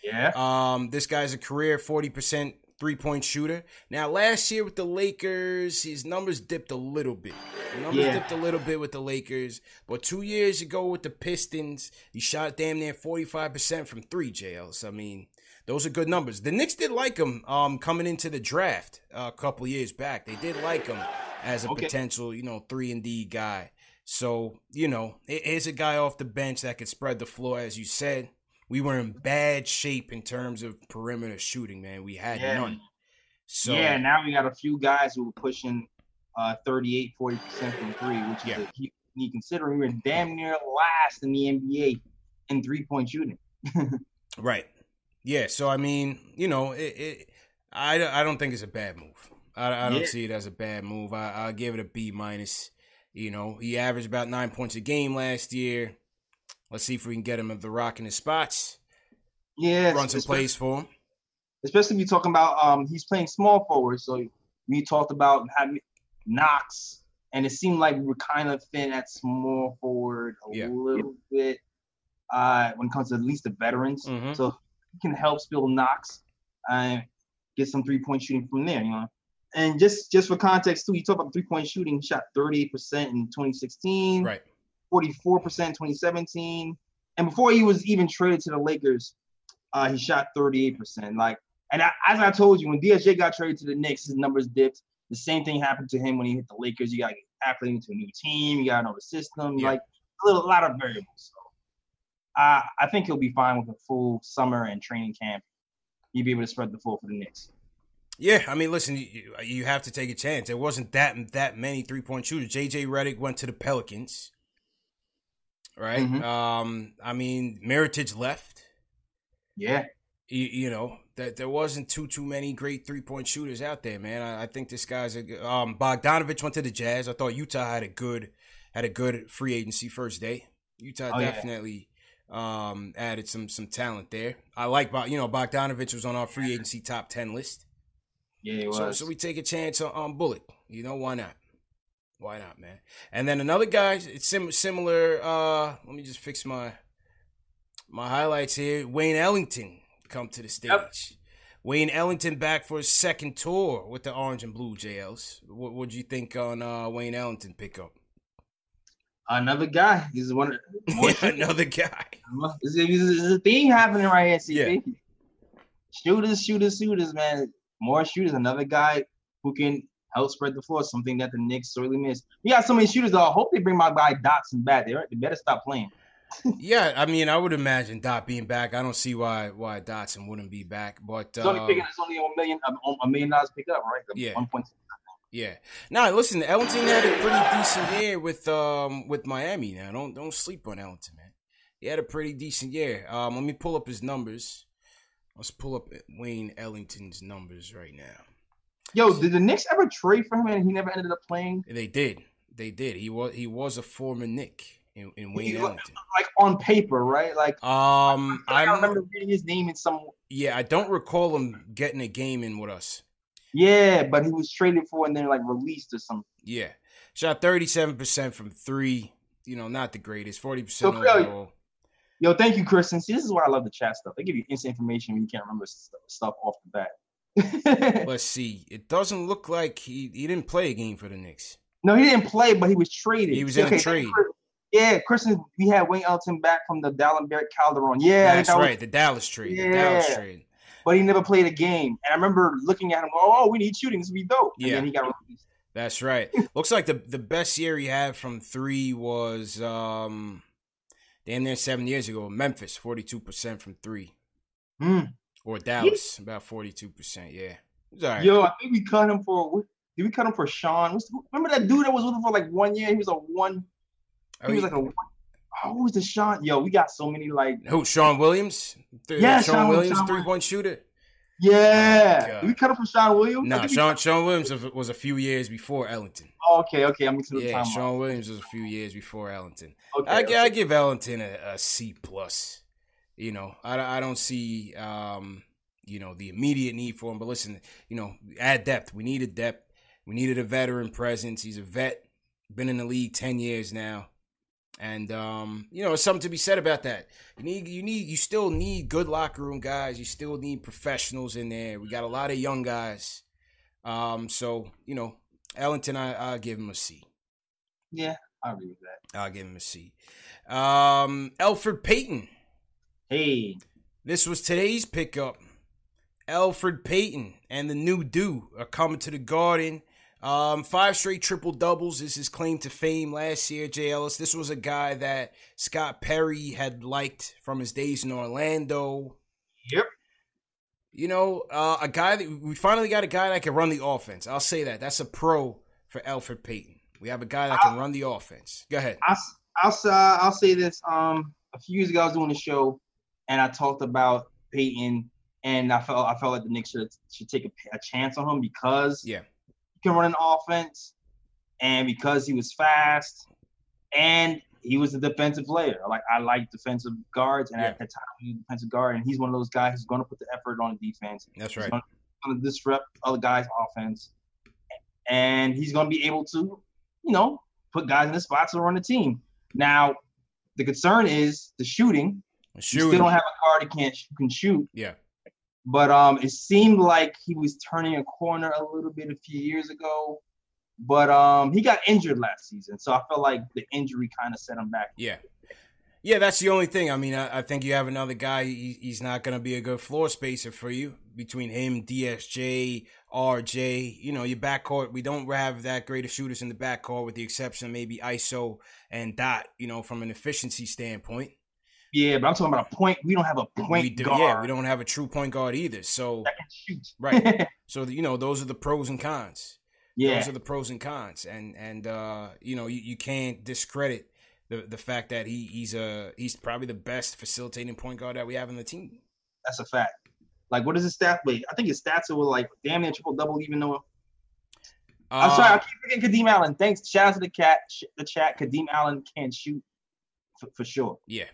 Yeah. Um, this guy's a career forty percent three point shooter. Now, last year with the Lakers, his numbers dipped a little bit. The numbers Yeah. dipped a little bit with the Lakers, but two years ago with the Pistons, he shot damn near forty five percent from three. JLs. I mean. Those are good numbers. The Knicks did like him um, coming into the draft a couple years back. They did like him as a Okay. potential, you know, three and D guy. So you know, he- here's a guy off the bench that could spread the floor, as you said. We were in bad shape in terms of perimeter shooting, man. We had Yeah. none. So yeah, now we got a few guys who were pushing uh 38, 40 percent from three, which is Yeah. a huge considering we were damn near last in the NBA in three point shooting. right, yeah. So I mean, you know, it, it I I don't think it's a bad move. I, I don't Yeah. see it as a bad move. I I give it a B minus. You know, he averaged about nine points a game last year. Let's see if we can get him at the rock in his spots. Yeah, Run some plays for him. especially if you're talking about um he's playing small forward. So we talked about having Knox, and it seemed like we were kind of thin at small forward a Yeah. little bit uh when it comes to at least the veterans. Mhm. So he can help spill Knox and get some three point shooting from there. You know, and just just for context too, you talk about three point shooting. Shot 38% in 2016, Right. 44% in 2017, and before he was even traded to the Lakers, uh, he shot 38%. Like, and I, as I told you, when DSJ got traded to the Knicks, his numbers dipped. The same thing happened to him when he hit the Lakers. You got to get acclimated to a new team. You got to know the system. Yeah. Like a little, a lot of variables. So, uh, I think he'll be fine with a full summer and training camp. He'll be able to spread the floor for the Knicks. Yeah, I mean, listen, you, you have to take a chance. There wasn't that that many three point shooters. JJ Redick went to the Pelicans, right? Mhm. Um, I mean, Mirotic left. Yeah. You, you know that there wasn't too too many great three point shooters out there, man. I, I think this guy's a um Bogdanovich went to the Jazz. I thought Utah had a good had a good free agency first day. Utah Oh, yeah. definitely um added some some talent there. I like you know Bogdanovich was on our free agency top ten list. Yeah, it was. So, so we take a chance on, on Bullock. You know why not? Why not, man? And then another guy, it's sim- similar. Uh, let me just fix my my highlights here. Wayne Ellington come to the stage. Yep. Wayne Ellington back for his second tour with the Orange and Blue JLs. What would you think on uh, Wayne Ellington pickup? Another guy. He's one. Of, another guy. There's a, thing happening right here, CP. Shooters, shooters, shooters, man. More shooters. Another guy who can help spread the floor. Something that the Knicks sorely missed. We got so many shooters. Though. I hope they bring my guy Dotson back. They, they better stop playing. Yeah, I mean, I would imagine Dot being back. I don't see why why Dotson wouldn't be back, but It's only uh, picking. It's only a million. A, a million dollars pick up, right? Yeah. One point. Yeah. Now listen, Ellington had a pretty decent year with um with Miami. Now don't don't sleep on Ellington, man. He had a pretty decent year. Um, let me pull up his numbers. Let's pull up Wayne Ellington's numbers right now. Yo, did the Knicks ever trade for him and he never ended up playing? They did. They did. He was he was a former Knick in, in Wayne He- Ellington. Like on paper, right? Like Um, I I remember reading his name in some. yeah, I don't recall him getting a game in with us. Yeah, but he was traded for and then like released or something. Yeah, shot thirty seven percent from three. You know, not the greatest. Forty So, percent Phil, overall. Yo, thank you, Kristen. See, this is why I love the chat stuff. They give you instant information when you can't remember stuff off the bat. Let's see. It doesn't look like he he didn't play a game for the Knicks. no, he didn't play, but he was traded. He was in a trade. Yeah, Kristen, we had Wayne Ellington back from the Dalembert Calderon. Yeah, That's that was- right. The Dallas trade. The Dallas trade. but he never played a game. And I remember looking at him, oh, we need shooting. This would be dope. And Yeah. then he got released. That's right. Looks like the the best year he had from three was um damn near seven years ago. Memphis, forty two percent from three. Mm. Or Dallas, about forty two percent. Yeah. It's. Yo, I think we cut him for. Did we cut him for Sean? What's, remember that dude that was with him for like one year? He was a one. I He was like a. one- Oh, who was the Sean? Yo, we got so many like. who? Sean Williams? Th- Yeah, Sean, Sean- Williams, Sean three point shooter. Yeah. Oh, did we cut him for Sean Williams? No, we Sean Sean Williams was- was a few years before Ellington. Oh, okay, okay, I'm mixing the Yeah. Sean Williams was a few years before Ellington. Okay, I, okay. I give Ellington a, a C plus. You know, I, I don't see um, you know the immediate need for him. But listen, you know, add depth. We needed depth. We needed a veteran presence. He's a vet, been in the league ten years now, and um, you know, there's something to be said about that. You need, you need, you still need good locker room guys. You still need professionals in there. We got a lot of young guys. Um, so you know, Ellington, I I'll give him a C. Yeah, I agree with that. I'll give him a C. Um, Elfrid Payton. Hey, This was today's pickup. Elfrid Payton and the new do are coming to the Garden. Um, five straight triple doubles is his claim to fame last year, JLs. This was a guy that Scott Perry had liked from his days in Orlando. Yep. You know, uh, a guy that we finally got a guy that can run the offense. I'll say that. That's a pro for Elfrid Payton. We have a guy that can run the offense. Go ahead. I'll I'll, uh, I'll say this. Um, a few years ago, I was doing a show, and I talked about Payton, and I felt I felt like the Knicks should should take a, a chance on him because Yeah. he can run an offense, and because he was fast, and he was a defensive player. Like I like defensive guards, and Yeah. at the time he was a defensive guard, and he's one of those guys who's going to put the effort on the defense. That's He's right. gonna, going to disrupt other guys' offense, and he's going to be able to, you know, put guys in the spots to run the team. Now, the concern is the shooting. You still don't have a guard that can't can shoot. Yeah. But um, it seemed like he was turning a corner a little bit a few years ago. But um, he got injured last season, so I felt like the injury kind of set him back. Yeah. Yeah, that's the only thing. I mean, I, I think you have another guy. He, he's not going to be a good floor spacer for you between him, DSJ, RJ. You know, your backcourt. We don't have that great of shooters in the backcourt, with the exception of maybe ISO and Dot. You know, from an efficiency standpoint. Yeah, but I'm talking about a point. We don't have a point we do, guard. Yeah, we don't have a true point guard either. So that can shoot. right. So you know, those are the pros and cons. Yeah, those are the pros and cons, and and uh, you know, you, you can't discredit the the fact that he he's a he's probably the best facilitating point guard that we have in the team. That's a fact. Like, what is his stat? Wait, I think his stats were like damn near triple double, even though. Uh, I'm sorry, I keep forgetting Kadeem Allen. Thanks, shout out to the cat, the chat. Kadeem Allen can shoot for, for sure. Yeah.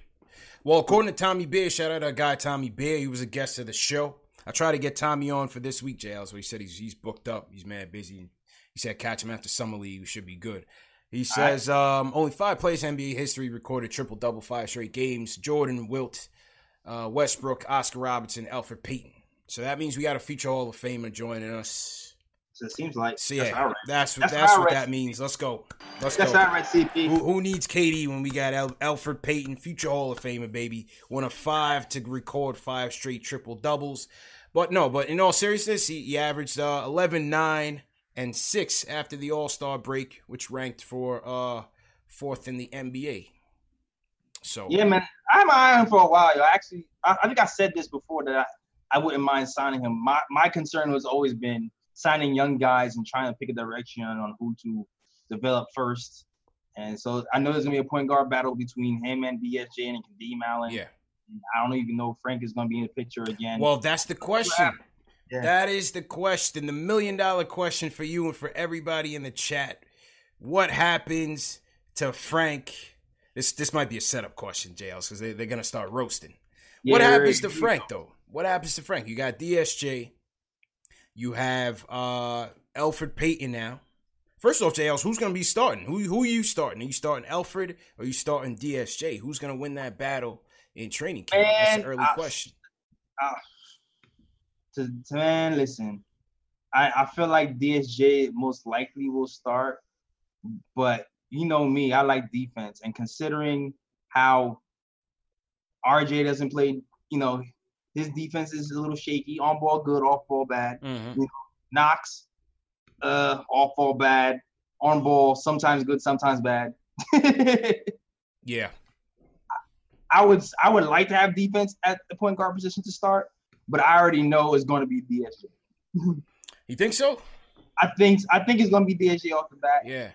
Well, according to Tommy Beer, shout out to our guy Tommy Beer. He was a guest of the show. I tried to get Tommy on for this week, JL. So he said he's he's booked up. He's mad busy. He said catch him after summer league. We should be good. He says right. um, only five players in NBA history recorded triple double five straight games: Jordan, Wilt, uh, Westbrook, Oscar Robertson, Elfrid Payton. So that means we got a future Hall of Famer joining us. So it seems like so yeah, that's that's, that's what that means. Let's go. Let's that's go. That's right, CP. Who, who, needs KD when we got El- Elfrid Payton, future Hall of Famer, baby? One of five to record five straight triple doubles. But no, but in all seriousness, he, he averaged uh, 11, 9, and 6 after the All Star break, which ranked for uh, fourth in the NBA. So yeah, man, I had my eye on him for a while. Yo. Actually, I, I think I said this before that I, I wouldn't mind signing him. My my concern has always been signing young guys and trying to pick a direction on who to develop first. And so I know there's gonna be a point guard battle between him and DSJ and Kadeem Allen. Yeah. I don't even know if Frank is gonna be in the picture again. Well, that's the question. Yeah. That is the question, the million dollar question for you and for everybody in the chat. What happens to Frank? This this might be a setup question, JLs, because they, they're gonna start roasting. Yeah, what happens to Frank though? What happens to Frank? You got DSJ, you have uh Elfrid Payton now. First off, JLs, who's gonna be starting? Who who are you starting? Are you starting Elfrid or are you starting DSJ? Who's gonna win that battle in training camp? And That's an early I, question. I, to, to man, listen, I, I feel like DSJ most likely will start, but you know me, I like defense, and considering how RJ doesn't play, you know, his defense is a little shaky. On ball good, off ball bad. Mm-hmm. You know, Knox, uh, off ball bad. On ball sometimes good, sometimes bad. yeah. I would I would like to have defense at the point guard position to start, but I already know it's going to be DSJ. you think so? I think I think it's going to be DSJ off the bat. Yeah.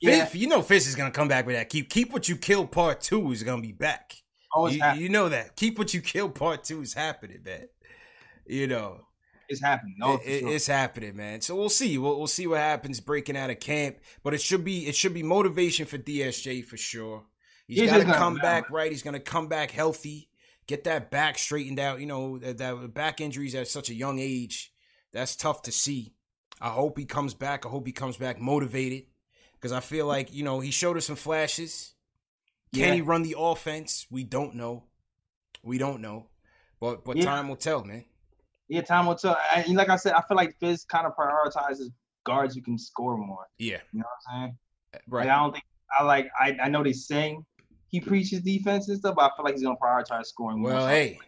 Yeah. Fizz, you know Fizz is gonna come back with that. Keep keep what you kill part two is gonna be back. Oh, you, you, know that. Keep what you kill part two is happening, man. You know. It's happening. No, it, sure. It's happening, man. So we'll see. We'll, we'll see what happens breaking out of camp. But it should be it should be motivation for DSJ for sure. He's, He's got to come back right. He's gonna come back healthy. Get that back straightened out. You know that, that back injuries at such a young age. That's tough to see. I hope he comes back. I hope he comes back motivated because I feel like you know he showed us some flashes. Can yeah. he run the offense? We don't know. We don't know, but but yeah. time will tell, man. Yeah, time will tell. And like I said, I feel like Fizz kind of prioritizes guards who can score more. Yeah, you know what I'm saying? Uh, right. Like, I don't think I like. I I know they saying he preaches defense and stuff, but I feel like he's gonna prioritize scoring. Well, more. hey.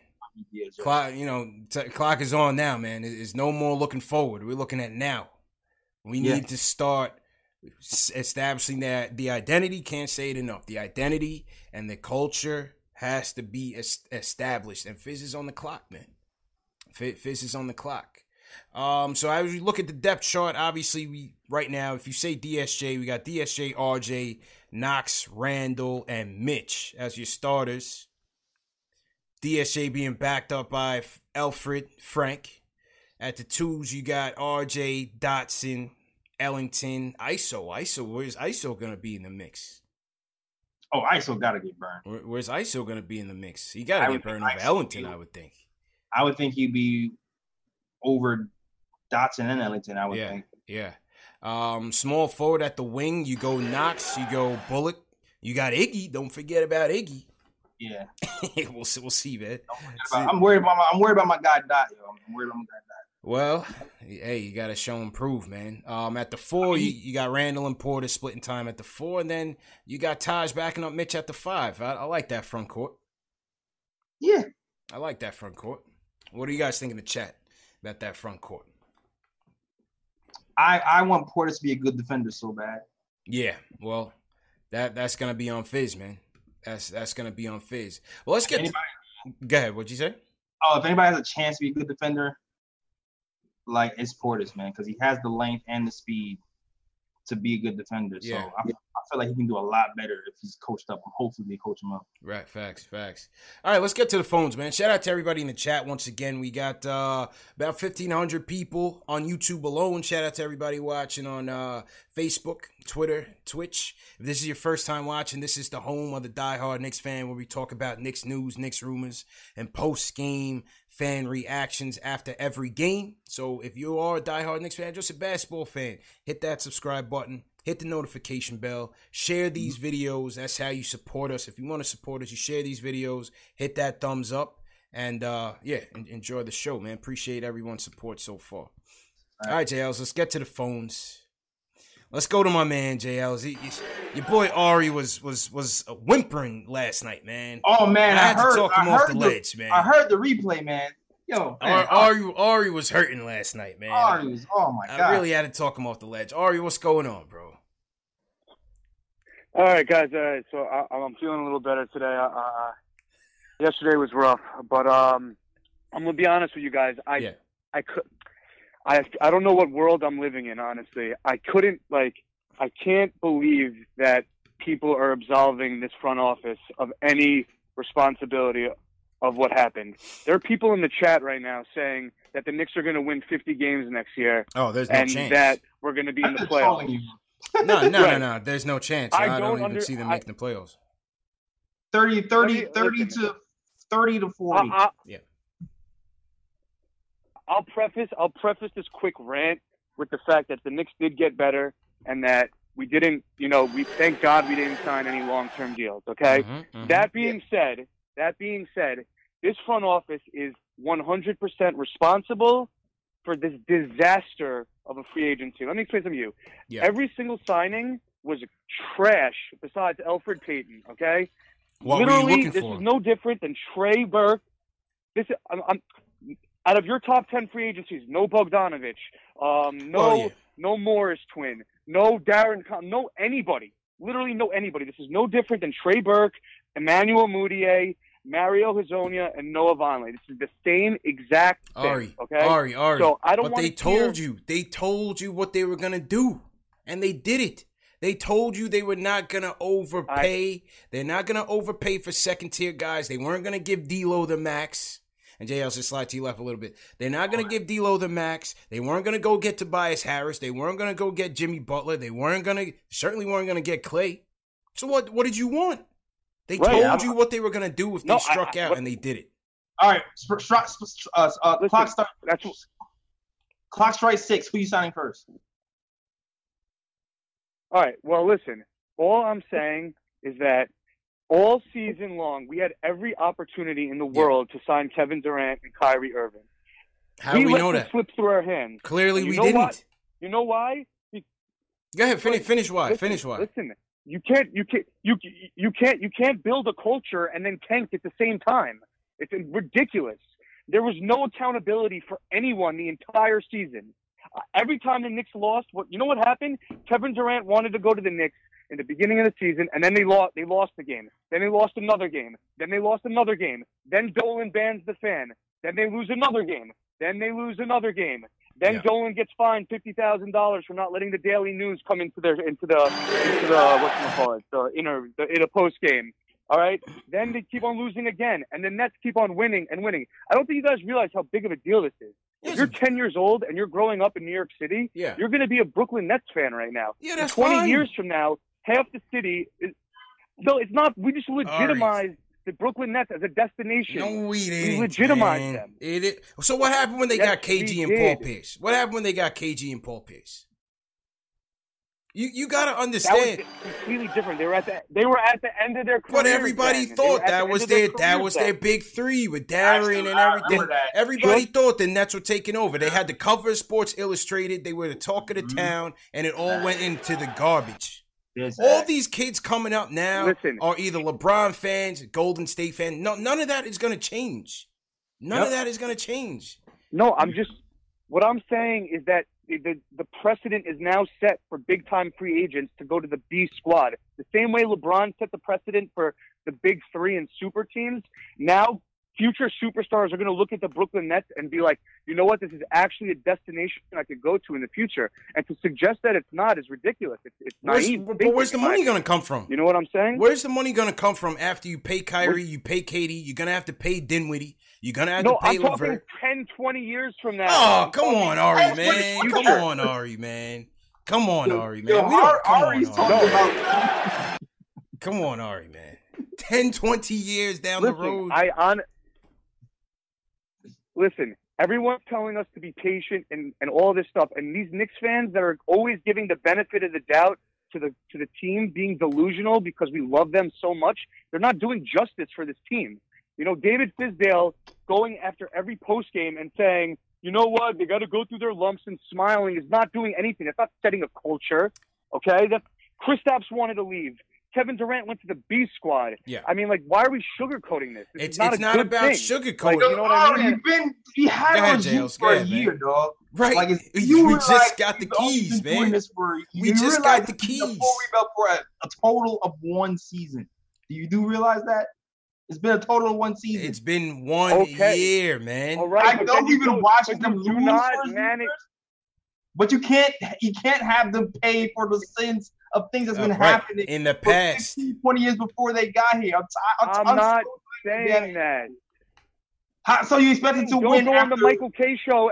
Clock, you know, t- clock is on now, man. It's no more looking forward. We're looking at now. We yeah. need to start establishing that the identity can't say it enough. The identity and the culture has to be established, and Fizz is on the clock, man. Fizz is on the clock. Um, so as we look at the depth chart, obviously we right now, if you say DSJ, we got DSJ, RJ, Knox, Randle and Mitch as your starters. DSJ being backed up by Elfrid, Frank. At the twos, you got RJ, Dotson, Ellington, ISO. ISO, where's ISO gonna be in the mix? Oh, ISO gotta get burned. Where, where's ISO gonna be in the mix? He gotta get burned over Ellington, be, I would think. I would think he'd be over Dotson and Ellington. I would yeah, think. Yeah. Um, small forward at the wing, you go Knox, you go Bullock, you got Iggy. Don't forget about Iggy. Yeah, we'll see. We'll see, man. I'm worried about my. I'm worried about my guy Dot. Yo. I'm worried about my guy. Well, hey, you got to show and prove, man. Um, at the four, you, you got Randle and Portis splitting time at the four, and then you got Taj backing up Mitch at the five. I, I like that front court. Yeah, I like that front court. What do you guys think in the chat about that front court? I I want Portis to be a good defender so bad. Yeah, well, that that's gonna be on Fizz, man. That's that's gonna be on Fizz. Well, let's get. Anybody, To, go ahead. What'd you say? oh, if anybody has a chance to be a good defender, like it's Portis, man, because he has the length and the speed to be a good defender. So Yeah. I, I feel like he can do a lot better if he's coached up. Hopefully, they coach him up. Right, facts, facts. All right, let's get to the phones, man. Shout out to everybody in the chat once again. We got uh, about fifteen hundred people on YouTube alone. Shout out to everybody watching on uh, Facebook, Twitter, Twitch. If this is your first time watching, this is the home of the diehard Knicks fan, where we talk about Knicks news, Knicks rumors, and post game fan reactions after every game. So if you are a diehard Knicks fan, just a basketball fan, hit that subscribe button hit the notification bell, share these videos. That's how you support us. If you want to support us, you share these videos, hit that thumbs up, and uh, yeah, en- enjoy the show, man. Appreciate everyone's support so far. All right, JLs, let's get to the phones. Let's go to my man JLs. He, he- your boy Ari was was was whimpering last night, man. Oh man, I I, had to heard. talk I him off heard the ledge, man. I heard the replay, man. Yo, man, Ari, Ari, Ari was hurting last night, man. Ari was. Oh my god. I really had to talk him off the ledge. Ari, what's going on, bro? All right, guys. All right, so I, I'm feeling a little better today. Uh, uh, yesterday was rough, but um, I'm gonna be honest with you guys. I Yeah. I could I I don't know what world I'm living in. Honestly, I couldn't like I can't believe that people are absolving this front office of any responsibility of what happened. There are people in the chat right now saying that the Knicks are going to win 50 games next year Oh, there's no and chance. that we're going to be in the I'm just trolling playoffs. No, no, Right. no, no. There's no chance. I I, don't, don't even under- see them I- making the playoffs. 30, 30, 30 to 30 to 40. I, I, Yeah. I'll preface I'll preface this quick rant with the fact that the Knicks did get better and that we didn't, you know, we thank God we didn't sign any long-term deals. Okay. Mhm, mhm. That being said, that being said, this front office is 100% responsible for this disaster of a free agency. Let me explain something to you. Yeah. Every single signing was trash besides Elfrid Payton. Okay. what were Literally, you looking this for? is no different than Trey Burke. This, I'm, I'm out of your top ten free agencies, no Bogdanovich, um, no, Oh, yeah. no Morris twin, no Darren, no anybody. Literally, no anybody. This is no different than Trey Burke, Emmanuel Mudiay, Mario Hezonja, and Noah Vonleh. This is the same exact thing. Ari, okay. Ari, Ari. So I don't but they told hear- you. They told you what they were gonna do, and they did it. They told you they were not gonna overpay. They're not gonna overpay for second tier guys. They weren't gonna give D'Lo the max. And JL's just slide to your left a little bit. They're not gonna give D'Lo the max. They weren't gonna go get Tobias Harris. They weren't gonna go get Jimmy Butler. They weren't gonna certainly weren't gonna get Clay. So what? What did you want? They Right, told I'm- you what they were gonna do if No, they I- struck I- out, what- and they did it. All right, str- str- str- uh, uh, Listen, clock start. That's what, Clock strike six. Who you signing first? All right. Well, listen. All I'm saying is that all season long, we had every opportunity in the Yeah. world to sign Kevin Durant and Kyrie Irving. How do we let know this that? slip through our hands. Clearly, we didn't. what? You know why? Go ahead, finish. Finish why? Listen, finish why? Listen, you can't, you can't, you you can't, you can't build a culture and then tank at the same time. It's ridiculous. There was no accountability for anyone the entire season. Uh, every time the Knicks lost, what you know what happened? Kevin Durant wanted to go to the Knicks in the beginning of the season, and then they lost. They lost the game. Then they lost another game. Then they lost another game. Then Dolan bans the fan. Then they lose another game. Then they lose another game. Then Yeah. Dolan gets fined fifty thousand dollars for not letting the Daily News come into their into the into the what call it the inner the in a post game. All right. Then they keep on losing again, and the Nets keep on winning and winning. I don't think you guys realize how big of a deal this is. If you're 10 years old and you're growing up in New York City, Yeah. you're going to be a Brooklyn Nets fan right now. Yeah, that's 20 fine. years from now, half the city is. No, it's not. We just legitimize the Brooklyn Nets as a destination. No, we didn't. We legitimized man. them. It, it- so what happened when they Yes, got KG we and Paul did. Pierce? What happened when they got KG and Paul Pierce? You you gotta That was understand. completely different. They were at the they were at the end of their career. But everybody thought that was their that was their big three with Deron and everything. remember that. Everybody thought the Nets were taking over. They had the cover of Sports Illustrated. They were the talk of the Mhm. town, and it all went into the garbage. There's All that. these kids coming up now Listen. are either LeBron fans, Golden State fans. No, none of that is going to change. None of that is going to change. No, I'm just what I'm saying is that the, the the precedent is now set for big time free agents to go to the B squad. The same way LeBron set the precedent for the big three and super teams. Now future superstars are going to look at the Brooklyn Nets and be like, you know what, this is actually a destination I could go to in the future. And to suggest that it's not is ridiculous. It's, it's Where's, naive. but thinking, where's the money going to come from? You know what I'm saying? Where's the money going to come from after you pay Kyrie, you pay KD, you're going to have to pay Dinwiddie, you're going to have no, to pay No, I'm talking LeVert. 10, 20 years from now. Oh, I'm come on, Ari, I'm man. Come on, Ari, man. Come on, Yo, Ari, man. yo, We don't- Ari- come Ari's on, talking Ari. about Come on, Ari, man. 10, 20 years down the road. I on. Listen, everyone's telling us to be patient and, and all this stuff, and these Knicks fans that are always giving the benefit of the doubt to the to the team being delusional because we love them so much, they're not doing justice for this team. You know, David Fizdale going after every post game and saying, you know what, they got to go through their lumps and smiling is not doing anything. That's not setting a culture. Okay, that Kristaps wanted to leave. Kevin Durant went to the B squad. Yeah. I mean, like, why are we sugarcoating this? this it's not it's a not good about thing. sugarcoating. Like, you know what I oh, mean? You've been you had Go ahead, on JLs. for Go a year, man. dog. right. Like it's, we you we just like, got the keys, man. This for, We just got the this is keys. Full rebuild for a, a total of one season. Do you do realize that? It's been a total of one season. It's been one Okay. year, man. All right, I know we've been don't- watching but them you lose do not manage. Years, but you can't you can't have them pay for the sins of things that's Uh, been right. happening in the for past. 15, 20 years before they got here. I'm, t- I'm, I'm not so- saying that. How, so you expected to Don't win go on the after- Michael Kay show.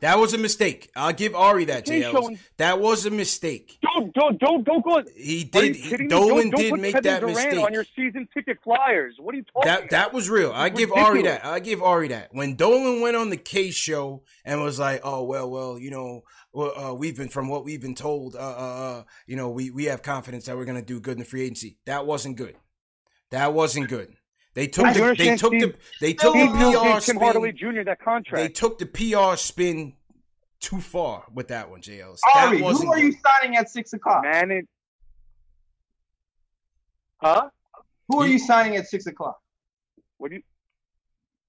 That was a mistake. I'll give Ari that, show. That was a mistake. Don't don't don't don't go. He did. me? Dolan don't, don't put make Kevin that Durant mistake. on your season ticket flyers. What are you talking That that was real. I give Ari that. I give Ari that. When Dolan went on the Kay show and was like, "Oh well, well, you know, uh, we've been from what we've been told. Uh, uh, uh, you know, we we have confidence that we're gonna do good in the free agency. That wasn't good. That wasn't good. They took Do the, they understand, took the they took Steve the PR Tim spin. Hardaway Jr. that They took the PR spin too far with that one, JL. Ari, That wasn't who are you good. signing at six o'clock? Man, it. Huh? Who are He- you signing at six o'clock? What do you?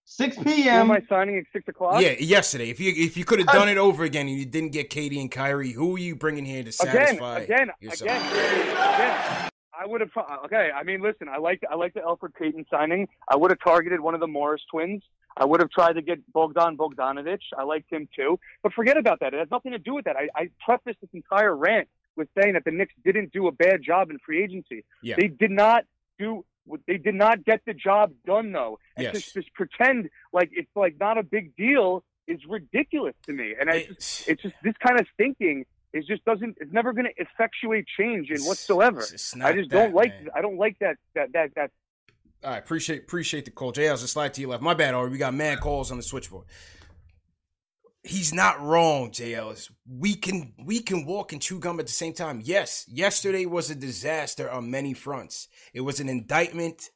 Six Who p.m. am I signing at six o'clock? Yeah, yesterday. If you if you could have done it over again and you didn't get KD and Kyrie, who are you bringing here to Again, satisfy again, yourself? again, again. I would have. Uh, okay, I mean, listen. I like I like the Elfrid Payton signing. I would have targeted one of the Morris twins. I would have tried to get Bogdan Bogdanovich. I liked him too. But forget about that. It has nothing to do with that. I, I prefaced this entire rant with saying that the Knicks didn't do a bad job in free agency. Yeah. They did not do. They did not get the job done though. And Yes. just, just pretend like it's like not a big deal is ridiculous to me. And I just, It's- it's just this kind of thinking is just doesn't. It's never going to effectuate change in whatsoever. It's- it's I just that, don't like. man. I don't like that. That that that. All right, appreciate appreciate the call. JL's a slide to your left. My bad, Ari. We got mad calls on the switchboard. He's not wrong, JL. We can we can walk and chew gum at the same time. Yes, yesterday was a disaster on many fronts. It was an indictment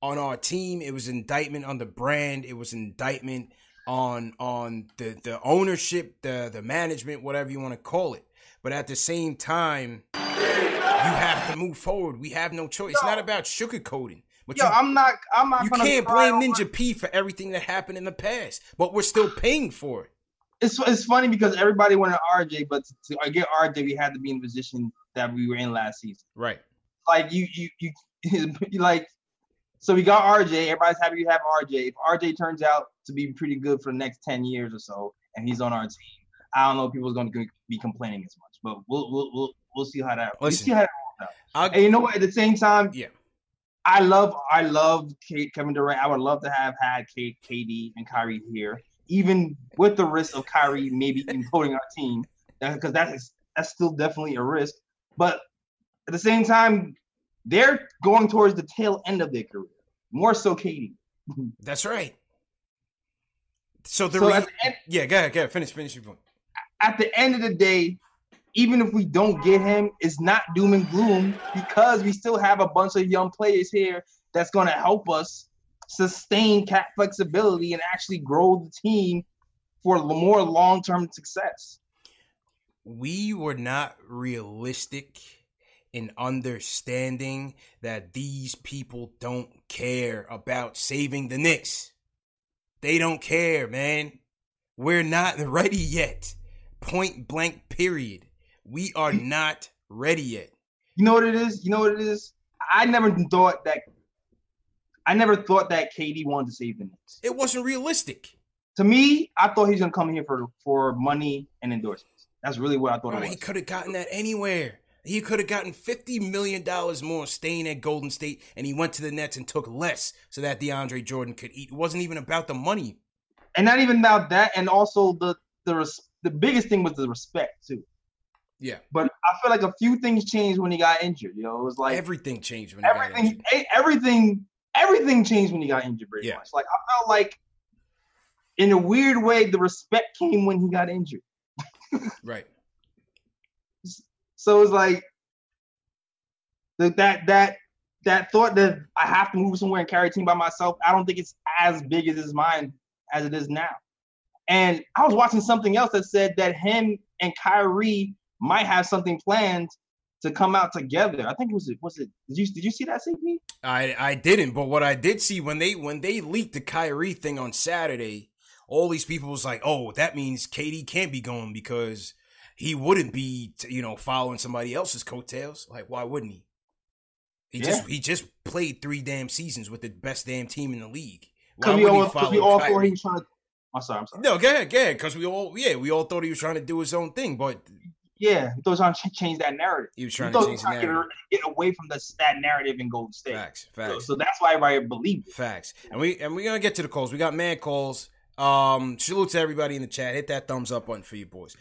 on our team. It was an indictment on the brand. It was an indictment on on the the ownership, the the management, whatever you want to call it. But at the same time, you have to move forward. We have no choice. It's not about sugarcoating. But Yo, you, I'm not. I'm not. you can't blame Ninja P for everything that happened in the past, but we're still paying for it. It's it's funny because everybody wanted RJ, but to to get RJ, we had to be in the position that we were in last season. Right. Like you, you, you like. So we got RJ. Everybody's happy to have RJ. If RJ turns out to be pretty good for the next ten years or so, and he's on our team, I don't know if people are going to be complaining as much. But we'll we'll we'll, we'll see how that. We'll see how that I'll, And you know what? At the same time, Yeah. I love I love Kate, Kevin Durant. I would love to have had Kate, KD, and Kyrie here, even with the risk of Kyrie maybe imploding our team, because that is that's still definitely a risk. But at the same time, they're going towards the tail end of their career, more so KD. that's right. So the So re- the, end, yeah, go ahead, go ahead. Finish, finish your point. at the end of the day, even if we don't get him, it's not doom and gloom because we still have a bunch of young players here that's going to help us sustain cap flexibility and actually grow the team for more long-term success. We were not realistic in understanding that these people don't care about saving the Knicks. They don't care, man. We're not ready yet. Point blank, period. We are not ready yet. You know what it is? You know what it is? I never thought that. I never thought that KD wanted to save the Knicks. It wasn't realistic. To me, I thought he's gonna come here for for money and endorsements. That's really what I thought. Bro, he could have gotten that anywhere. He could have gotten fifty million dollars more staying at Golden State, and he went to the Nets and took less so that DeAndre Jordan could eat. It wasn't even about the money, and not even about that. And also the the the biggest thing was the respect too. Yeah, but I feel like a few things changed when he got injured. You know, it was like everything changed when everything, eh, everything, everything changed when he got injured. Pretty yeah. much. Like I felt like, in a weird way, the respect came when he got injured. right. So it's like that that that thought that I have to move somewhere and carry a team by myself. I don't think it's as big as his mind as it is now. And I was watching something else that said that him and Kyrie might have something planned to come out together. I think it was it was it did you did you see that CP? I I didn't, but what I did see when they when they leaked the Kyrie thing on Saturday, all these people was like, "Oh, that means KD can't be going because he wouldn't be, you know, following somebody else's coattails. Like, why wouldn't he? He yeah. just he just played three damn seasons with the best damn team in the league. Why we all, we all thought he was trying to. I'm sorry, I'm sorry. No, go ahead, go ahead. Because we all, yeah, we all thought he was trying to do his own thing, but yeah, he was trying to change that narrative. He was trying he to change trying narrative. Get, get, away from the that narrative in Golden State. Facts, facts. So, so that's why everybody believed. Facts, and we and we're gonna get to the calls. We got mad calls. Um, salute to everybody in the chat. Hit that thumbs up button for you boys.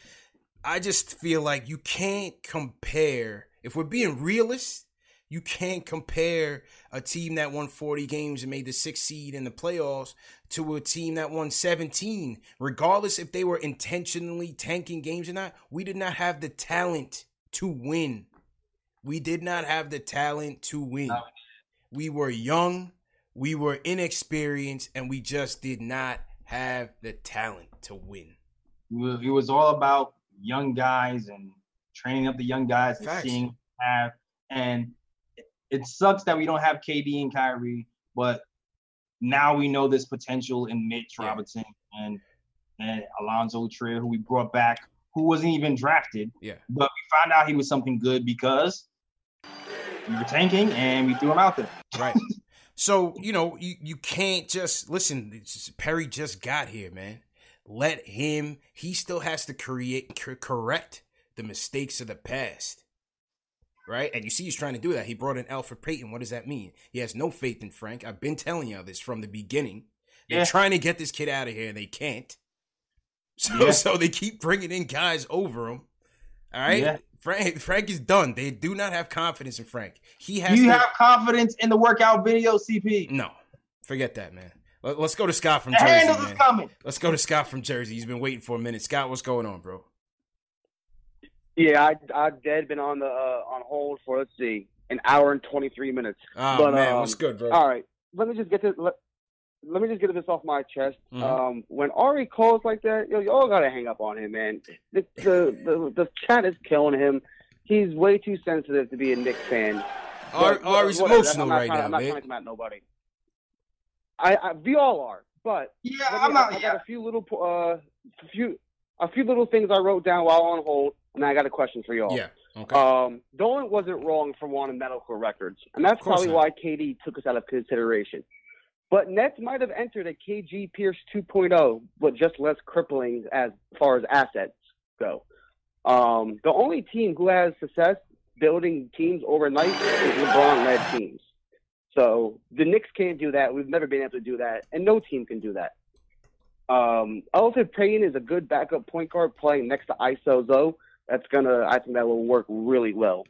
I just feel like you can't compare. If we're being realist, you can't compare a team that won 40 games and made the sixth seed in the playoffs to a team that won 17. Regardless if they were intentionally tanking games or not, we did not have the talent to win. We did not have the talent to win. We were young, we were inexperienced, and we just did not have the talent to win. It was all about young guys and training up the young guys and Facts. seeing have and it sucks that we don't have KD and Kyrie, but now we know this potential in Mitch yeah. Robinson and and Allonzo Trier, who we brought back, who wasn't even drafted. Yeah. But we found out he was something good because we were tanking and we threw him out there. Right. so, you know, you, you can't just listen, Perry just got here, man. Let him. He still has to create correct the mistakes of the past. Right? And you see he's trying to do that. He brought in Elfrid Payton. What does that mean? He has no faith in Frank. I've been telling you this from the beginning. They're yeah. trying to get this kid out of here and they can't. So yeah. so they keep bringing in guys over him. All right? Yeah. Frank Frank is done. They do not have confidence in Frank. He has Do you to, have confidence in the workout video, CP? No. Forget that, man. Let, us go to Scott from the Jersey. Man. Coming. Let's go to Scott from Jersey. He's been waiting for a minute. Scott, what's going on, bro? Yeah, I I dead been on the uh, on hold for let's see an hour and twenty three minutes. Oh but, man, um, what's good, bro? All right, let me just get to let, let me just get this off my chest. Mm-hmm. Um, when Ari calls like that, yo, you all gotta hang up on him, man. The, the the the chat is killing him. He's way too sensitive to be a Knicks fan. Ari, Ari's emotional right trying, now, I'm not man. trying to come at nobody. I, I we all are, but yeah, I'm not. I, I got a few little uh, a few a few little things I wrote down while on hold, and I got a question for y'all. Yeah. Okay. Um, Dolan wasn't wrong for wanting medical records, and that's probably not. why KD took us out of consideration. But Nets might have entered a KG Pierce 2.0, but just less crippling as far as assets go. Um, the only team who has success building teams overnight is LeBron-led teams. So the Knicks can't do that. We've never been able to do that, and no team can do that. Um, Elfrid Payton is a good backup point guard playing next to ISO Zoe. That's gonna, I think that will work really well.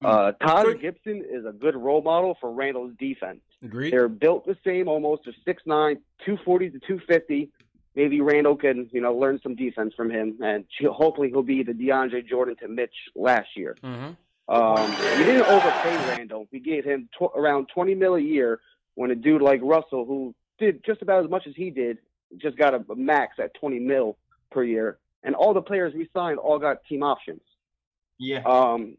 Hmm. Uh, Taj Gibson is a good role model for Randle's defense. Agreed. They're built the same, almost. They're 6'9", 240 to 250. maybe Randle can, you know, learn some defense from him, and hopefully he'll be the DeAndre Jordan to Mitch last year. Mm-hmm. Um, we didn't overpay Randle. We gave him tw- around 20 mil a year when a dude like Russell, who did just about as much as he did, just got a, a max at 20 mil per year. And all the players we signed all got team options. Yeah. Um,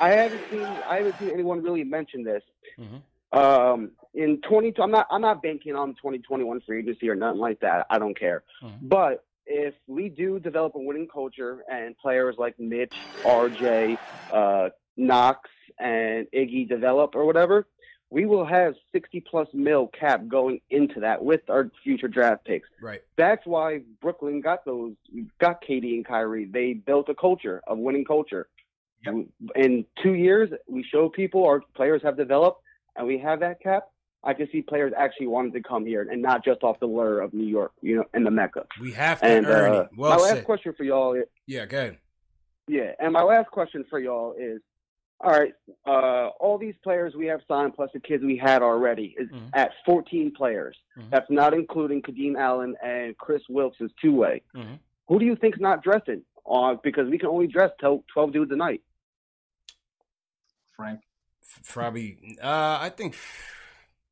I haven't seen I haven't seen anyone really mention this. Mhm. Um, in 20, I'm not I'm not banking on 2021 free agency or nothing like that. I don't care. Mhm. But if we do develop a winning culture and players like Mitch, RJ, uh, Knox, and Iggy develop or whatever, we will have 60 plus mil cap going into that with our future draft picks. Right. That's why Brooklyn got those, got KD and Kyrie. They built a culture, a winning culture. In two years, we show people our players have developed, and we have that cap. I can see players actually wanting to come here and not just off the lure of New York, you know, and the Mecca. We have to And earn uh, it. Well my last question for y'all, Yeah, go ahead. yeah, and my last question for y'all is, all right, uh, all these players we have signed plus the kids we had already is Mhm. at 14 players. Mhm. That's not including Kadeem Allen and Kris Wilkes' two way. Mhm. Who do you think's not dressing? Uh, because we can only dress 12 12 dudes a night. Frank. F- Probably. Uh, I think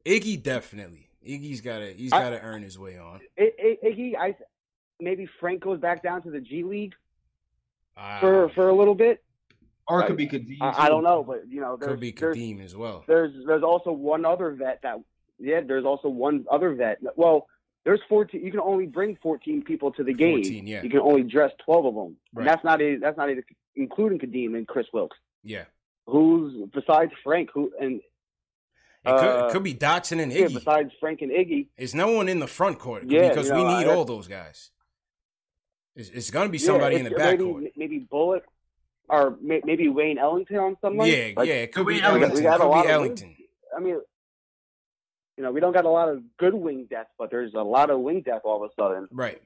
Iggy definitely. Iggy's got to. He's I- got to earn his way on. I, I, Iggy, I maybe Frank goes back down to the G League Uh, for for a little bit. Or it could be Kadeem. I, I don't know, but you know, there's could be there's, Kadeem as well. there's there's also one other vet that yeah, there's also one other vet. Well, there's 14. You can only bring 14 people to the game. 14, yeah. You can only dress 12 of them. Right. And that's not a, that's not a, including Kadeem and Kris Wilkes, Yeah. who's besides Frank, who and It could, Uh, it could be Dotson and Iggy. yeah, Iggy. besides Frank and Iggy. There's no one in the front court Yeah, because you we need I- all those guys. It's, it's going to be Yeah, somebody in the it's- back maybe, court. Maybe Bullock or may, maybe Wayne Ellington on someone. Yeah, Like, yeah. It could be we- we Ellington. we got a Could lot be of I mean, you know, we don't got a lot of good wing depth, but there's a lot of wing depth all of a sudden. Right.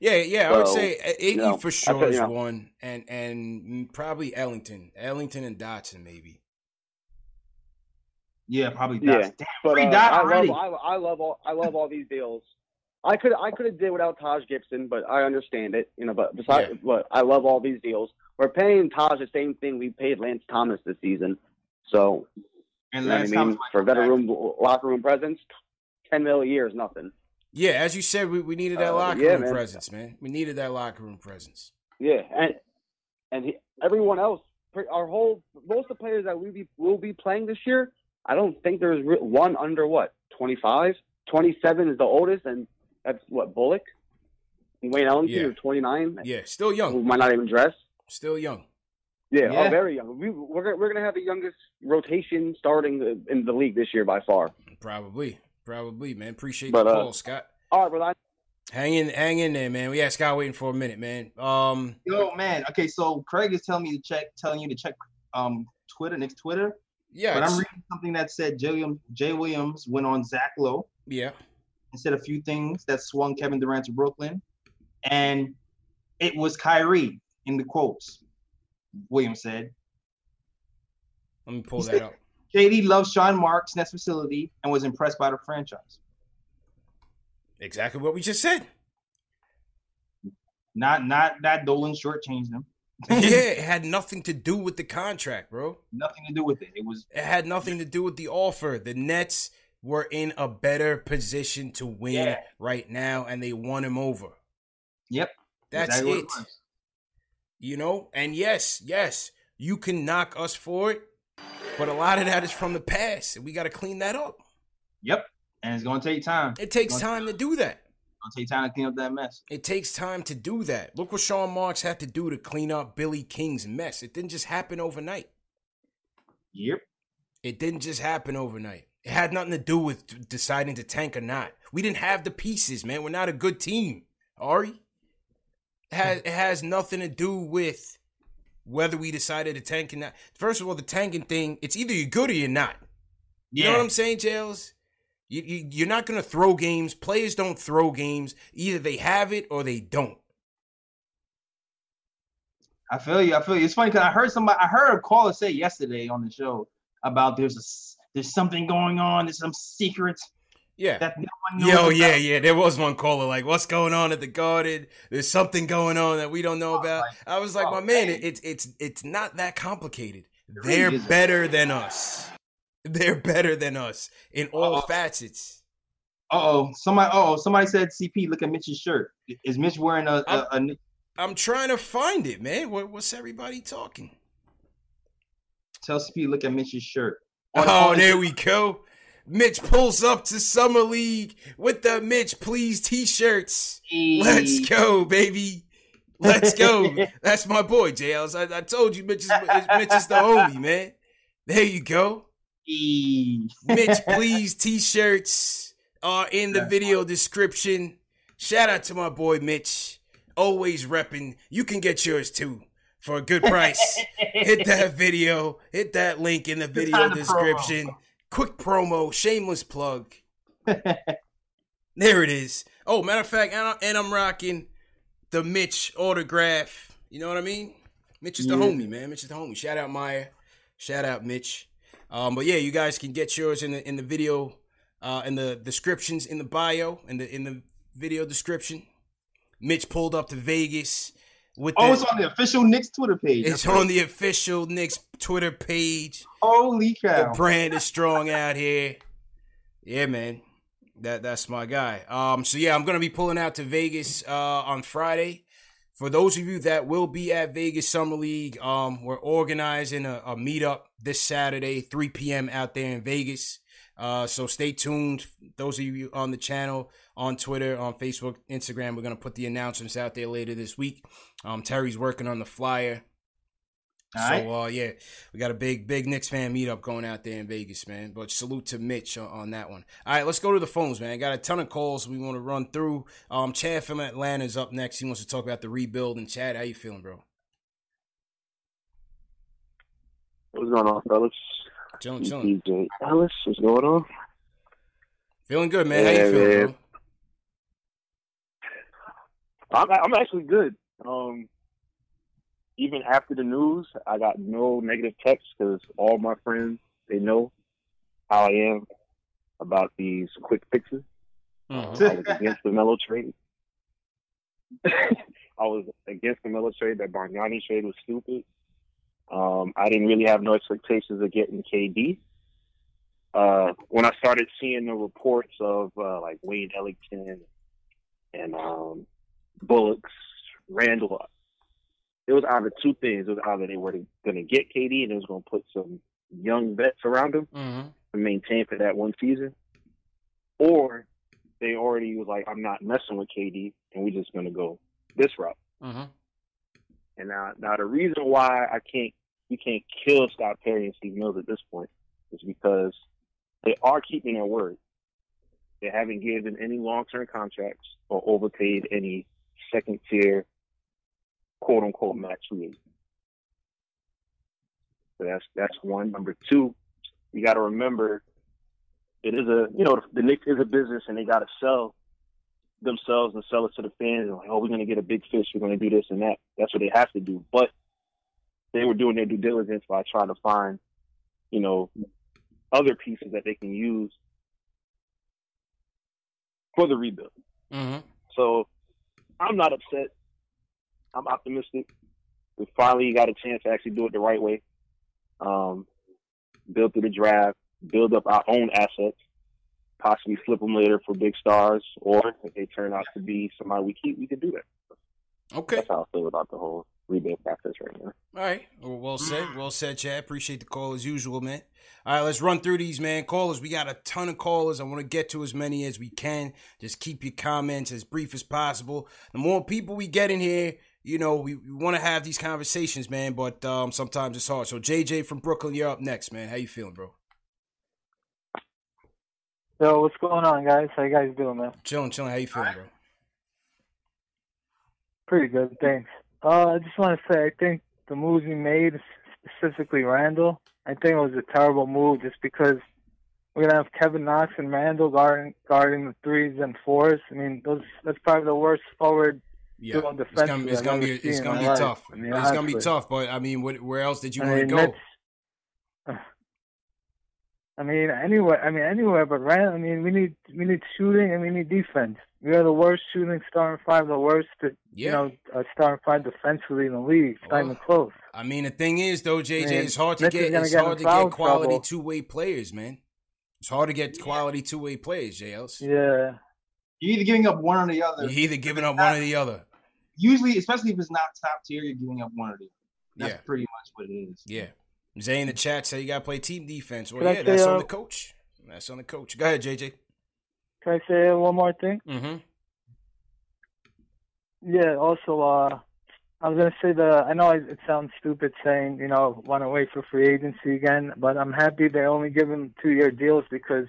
Yeah, yeah. I would say uh, Iggy know, for sure feel- is you know. one, and and probably Ellington, Ellington and Dotson maybe. Yeah, probably Yeah. Dots. Damn, But free uh, Dot I already. love, I, I love all, I love all these deals. I could, I could have did without Taj Gibson, but I understand it, you know. But besides, Yeah. but I love all these deals. We're paying Taj the same thing we paid Lance Thomas this season. So, and you know I Lance mean, Thomas for might come veteran room locker room presence, ten mil a year is nothing. Yeah, as you said, we, we needed that Uh, locker yeah, room man. presence, man. We needed that locker room presence. Yeah, and and he, everyone else, our whole most of the players that we be will be playing this year. I don't think there's re- one under what 25, 27 is the oldest, and that's what Bullock, and Wayne Ellington, Yeah. 29, Yeah, still young. who might not even dress. still young. Yeah, Yeah. Oh, very young. We, we're gonna, we're gonna have the youngest rotation starting in the league this year by far. Probably, probably, man. Appreciate But, the uh, call, Scott. All right, brother. Hang in, hang in there, man. We got Scott waiting for a minute, man. Um, Yo, man. Okay, so Craig is telling me to check, telling you to check um Twitter, Nick's Twitter. Yeah, but I'm reading something that said Jay Williams, Jay Williams went on Zach Lowe yeah. and said a few things that swung Kevin Durant to Brooklyn, and it was Kyrie in the quotes. Williams said, Let me pull He that said- up. "KD loves Sean Marks' Nets facility and was impressed by the franchise. Exactly what we just said. Not, not that Dolan shortchanged them. Yeah, it had nothing to do with the contract, bro. Nothing to do with it. It was It had nothing to do with the offer. The Nets were in a better position to win Yeah. right now, and they won him over. yep. That's exactly what it. You know, and yes, yes, you can knock us for it, but a lot of that is from the past, and we got to clean that up. Yep. And it's gonna take time. It takes time to do that. It's gonna take time to clean up that mess. It takes time to do that. Look what Sean Marks had to do to clean up Billy King's mess. It didn't just happen overnight. Yep. It didn't just happen overnight. It had nothing to do with deciding to tank or not. We didn't have the pieces, man. We're not a good team. Ari? It has, it has nothing to do with whether we decided to tank or not. First of all, the tanking thing, it's either you're good or you're not. You Yeah. know what I'm saying, JLs? You, you, you're not going to throw games. Players don't throw games. Either they have it or they don't. I feel you. I feel you. It's funny because I heard somebody. I heard a caller say yesterday on the show about there's a, there's something going on. There's some secret. Yeah. That no one knows. Yo, yeah, about. yeah. There was one caller like, "What's going on at the Garden? There's something going on that we don't know oh, about." I was like, oh, "My man, it's it's it's not that complicated. They're better than us. They're better than us in all Uh-oh. facets." oh, somebody. Oh, somebody said CP. Look at Mitch's shirt. Is Mitch wearing a? a, I'm, a... I'm trying to find it, man. What, what's everybody talking? Tell CP. Look at Mitch's shirt. oh, there we go. Mitch pulls up to Summer League with the Mitch Please t-shirts. Let's go, baby. Let's go. That's my boy, JLs. I, I told you Mitch is, Mitch is the homie, man. There you go. Mitch Please t-shirts are in the video description. Shout out to my boy Mitch. Always repping. You can get yours too for a good price. hit that video, hit that link in the video description. Quick promo, shameless plug. there it is. Oh, matter of fact, and, I, and I'm rocking the Mitch autograph. You know what I mean? Mitch is the yeah. homie, man. Mitch is the homie. Shout out Maya. Shout out Mitch. Um, but yeah, you guys can get yours in the in the video, uh, in the descriptions in the bio, in the in the video description. Mitch pulled up to Vegas with oh, the, it's on the official Knicks Twitter page. It's on the official Knicks Twitter page. Holy cow! The brand is strong out here. Yeah, man. That that's my guy. Um, so yeah, I'm gonna be pulling out to Vegas uh, on Friday. For those of you that will be at Vegas Summer League, um, we're organizing a, a meetup this Saturday, 3 p.m. out there in Vegas. Uh, so stay tuned. Those of you on the channel, on Twitter, on Facebook, Instagram, we're gonna put the announcements out there later this week. Um, Terry's working on the flyer. All so right. uh, yeah, we got a big big Knicks fan meetup going out there in Vegas, man. But salute to Mitch on, on that one. All right, let's go to the phones, man. Got a ton of calls we want to run through. Um, Chad from Atlanta is up next. He wants to talk about the rebuild. And Chad, how you feeling, bro? What's going on, fellas? Chilling, chilling. DJ Ellis, what's going on? Feeling good, man. Yeah, how you feeling, man. bro? I'm I'm actually good. Um, even after the news, I got no negative texts because all my friends they know how I am about these quick fixes. Mm-hmm. I was against the Melo trade. I was against the Melo trade. That Bargnani trade was stupid. Um, I didn't really have no expectations of getting KD. Uh, when I started seeing the reports of uh, like Wayne Ellington and um, Bullocks, Randle, it was either two things. It was either they were going to get KD and it was going to put some young vets around him mm-hmm. to maintain for that one season, or they already was like, I'm not messing with KD and we're just going to go this route. Mm-hmm. And now, now the reason why I can't, you can't kill Scott Perry and Steve Mills at this point is because they are keeping their word. They haven't given any long-term contracts or overpaid any second-tier quote unquote max free. So that's that's one. Number two, you got to remember it is a you know the, the Knicks is a business and they got to sell themselves and sell it to the fans. Like, oh, we're going to get a big fish. We're going to do this and that. That's what they have to do. But they were doing their due diligence by trying to find, you know, other pieces that they can use for the rebuild. Mm-hmm. So I'm not upset I'm optimistic. We finally got a chance to actually do it the right way. Um, build through the draft, build up our own assets, possibly flip them later for big stars, or if they turn out to be somebody we keep, we can do that. Okay. That's how I feel about the whole rebuild process right now. All right. Well, well said. Well said, Chad. Appreciate the call as usual, man. All right, let's run through these, man. Callers, we got a ton of callers. I want to get to as many as we can. Just keep your comments as brief as possible. The more people we get in here, you know, we, we want to have these conversations, man, but um, sometimes it's hard. So, JJ from Brooklyn, you're up next, man. How you feeling, bro? Yo, what's going on, guys? How you guys doing, man? Chilling, chilling. How you feeling, bro? Pretty good, thanks. Uh, I just want to say, I think the moves we made, specifically Randle, I think it was a terrible move just because we're gonna have Kevin Knox and Randle guarding guarding the threes and fours. I mean, those that's probably the worst forward yeah, it's gonna, it's gonna be it's gonna be tough. I mean, it's gonna be tough. But I mean, what, where else did you I want to go? I mean, anywhere. I mean, anywhere. But right. I mean, we need we need shooting and we need defense. We are the worst shooting starting five, the worst, yeah. you know, uh, starting five defensively in the league. It's not even close. I mean, the thing is, though, JJ, I mean, it's hard to get it's hard to get quality two way players, man. It's hard to get quality two way players, JLs. Yeah. You're either giving up one or the other. You're either giving up one or the other. Usually, especially if it's not top tier, you're giving up one or the other. That's yeah. pretty much what it is. Yeah. Zay in the chat said you got to play team defense. Well, Can yeah, that's on the coach. That's on the coach. Go ahead, JJ. Can I say one more thing? Mm-hmm. Yeah. Also, uh, I was gonna say the. I know it sounds stupid saying you know want to wait for free agency again, but I'm happy they only give him two year deals because,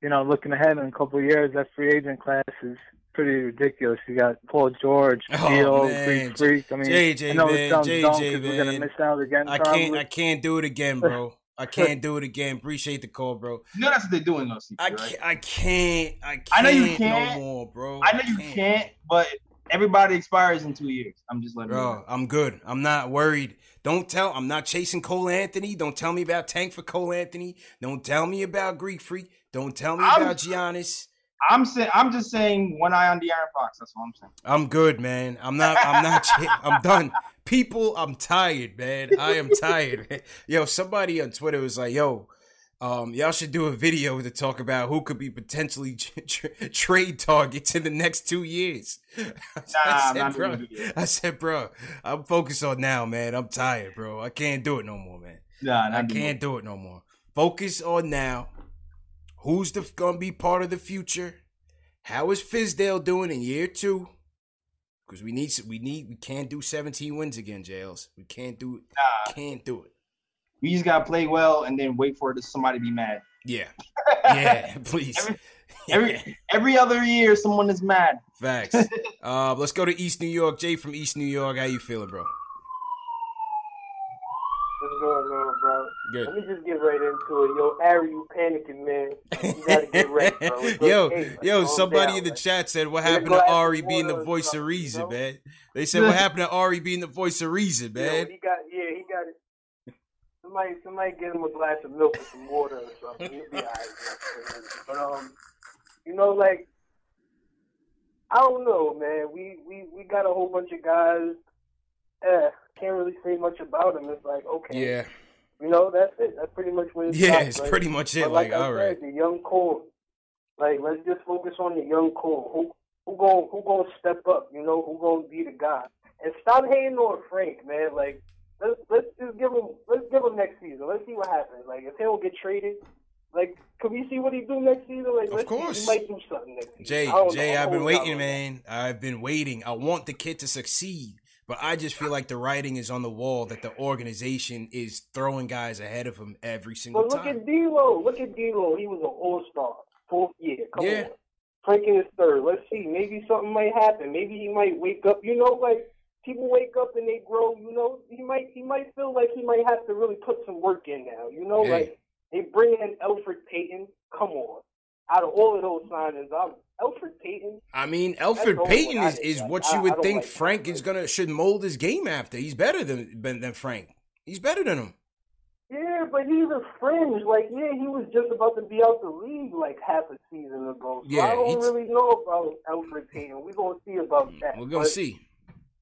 you know, looking ahead in a couple of years, that free agent class is pretty ridiculous. You got Paul George, oh, Beal, Greek Freak. I mean, JJ, I know man, it sounds JJ, dumb because we're gonna miss out again. I probably. can't. I can't do it again, bro. I can't do it again. Appreciate the call, bro. You know that's what they're doing, though. CP, I right? can't. I can't. I can't. I know you can't. No more, bro. I know you can't. can't, but everybody expires in two years. I'm just letting you know. Bro, I'm good. I'm not worried. Don't tell. I'm not chasing Cole Anthony. Don't tell me about Tank for Cole Anthony. Don't tell me about Greek Freak. Don't tell me I'm- about Giannis. I'm saying I'm just saying one eye on De'Aaron Fox. That's what I'm saying. I'm good, man. I'm not. I'm not. I'm done. People, I'm tired, man. I am tired. Yo, somebody on Twitter was like, "Yo, um, y'all should do a video to talk about who could be potentially tra- tra- trade targets in the next two years." Nah, I I'm said, not bro. doing a video. I said, bro, I'm focused on now, man. I'm tired, bro. I can't do it no more, man. Nah, I can't do it no more. Focus on now. Who's the gonna be part of the future? How is Fizdale doing in year two? Because we need we need we can't do 17 wins again, JLs. We can't do it. Nah. Can't do it. We just gotta play well and then wait for it to somebody be mad. Yeah. Yeah, please. Every- Every every other year, someone is mad. Facts. uh, let's go to East New York. Jay from East New York. How you feeling, bro? What's going on, bro? Good. Let me just get right into it. Yo, Ari, you panicking, man. You gotta get ready, bro. It's yo, okay, man. yo, somebody down, in the man. chat said, "What happened to after Ari being the voice of reason, you know? man?" They said, "What happened to Ari being the voice of reason, Yo, man?" he got, yeah, he got it. Somebody, somebody get him a glass of milk or some water or something. He'll be alright. But um, you know, like I don't know, man. We we we got a whole bunch of guys. Eh, can't really say much about them. It's like okay, Yeah, you know, that's it. That's pretty much what it's yeah, about, it's right? pretty much it. Like, like, all said, the young core. Like, let's just focus on the young core. Who who going who gonna step up? You know, who gonna be the guy? And stop hating on Frank, man. Like, let's let's just give him let's give him next season. Let's see what happens. Like, if he don't get traded, like, can we see what he do next season? Like, Of let's see. course. he might do something next season. Jay, Jay, know. I've been waiting, man. I've been waiting. I want the kid to succeed, but I just feel like the writing is on the wall that the organization is throwing guys ahead of him every single But look time. at D'Lo. Look at D'Lo. He was an All Star, fourth year. Come Yeah. on. Frank in his third. Let's see. Maybe something might happen. Maybe he might wake up. You know, like people wake up and they grow. You know, he might he might feel like he might have to really put some work in now. You know, Hey. like they bring in Elfrid Payton. Come on. Out of all of those signings, I'm Elfrid Payton. I mean, Elfrid the Payton is, is like. what you would think like Frank is gonna should mold his game after. He's better than than, than Frank. He's better than him. Yeah, but he's a fringe. Like, yeah, he was just about to be out the league like half a season ago. So Yeah, I don't he's- really know about Elfrid Payton. We're gonna see about mm, that. We're gonna But see.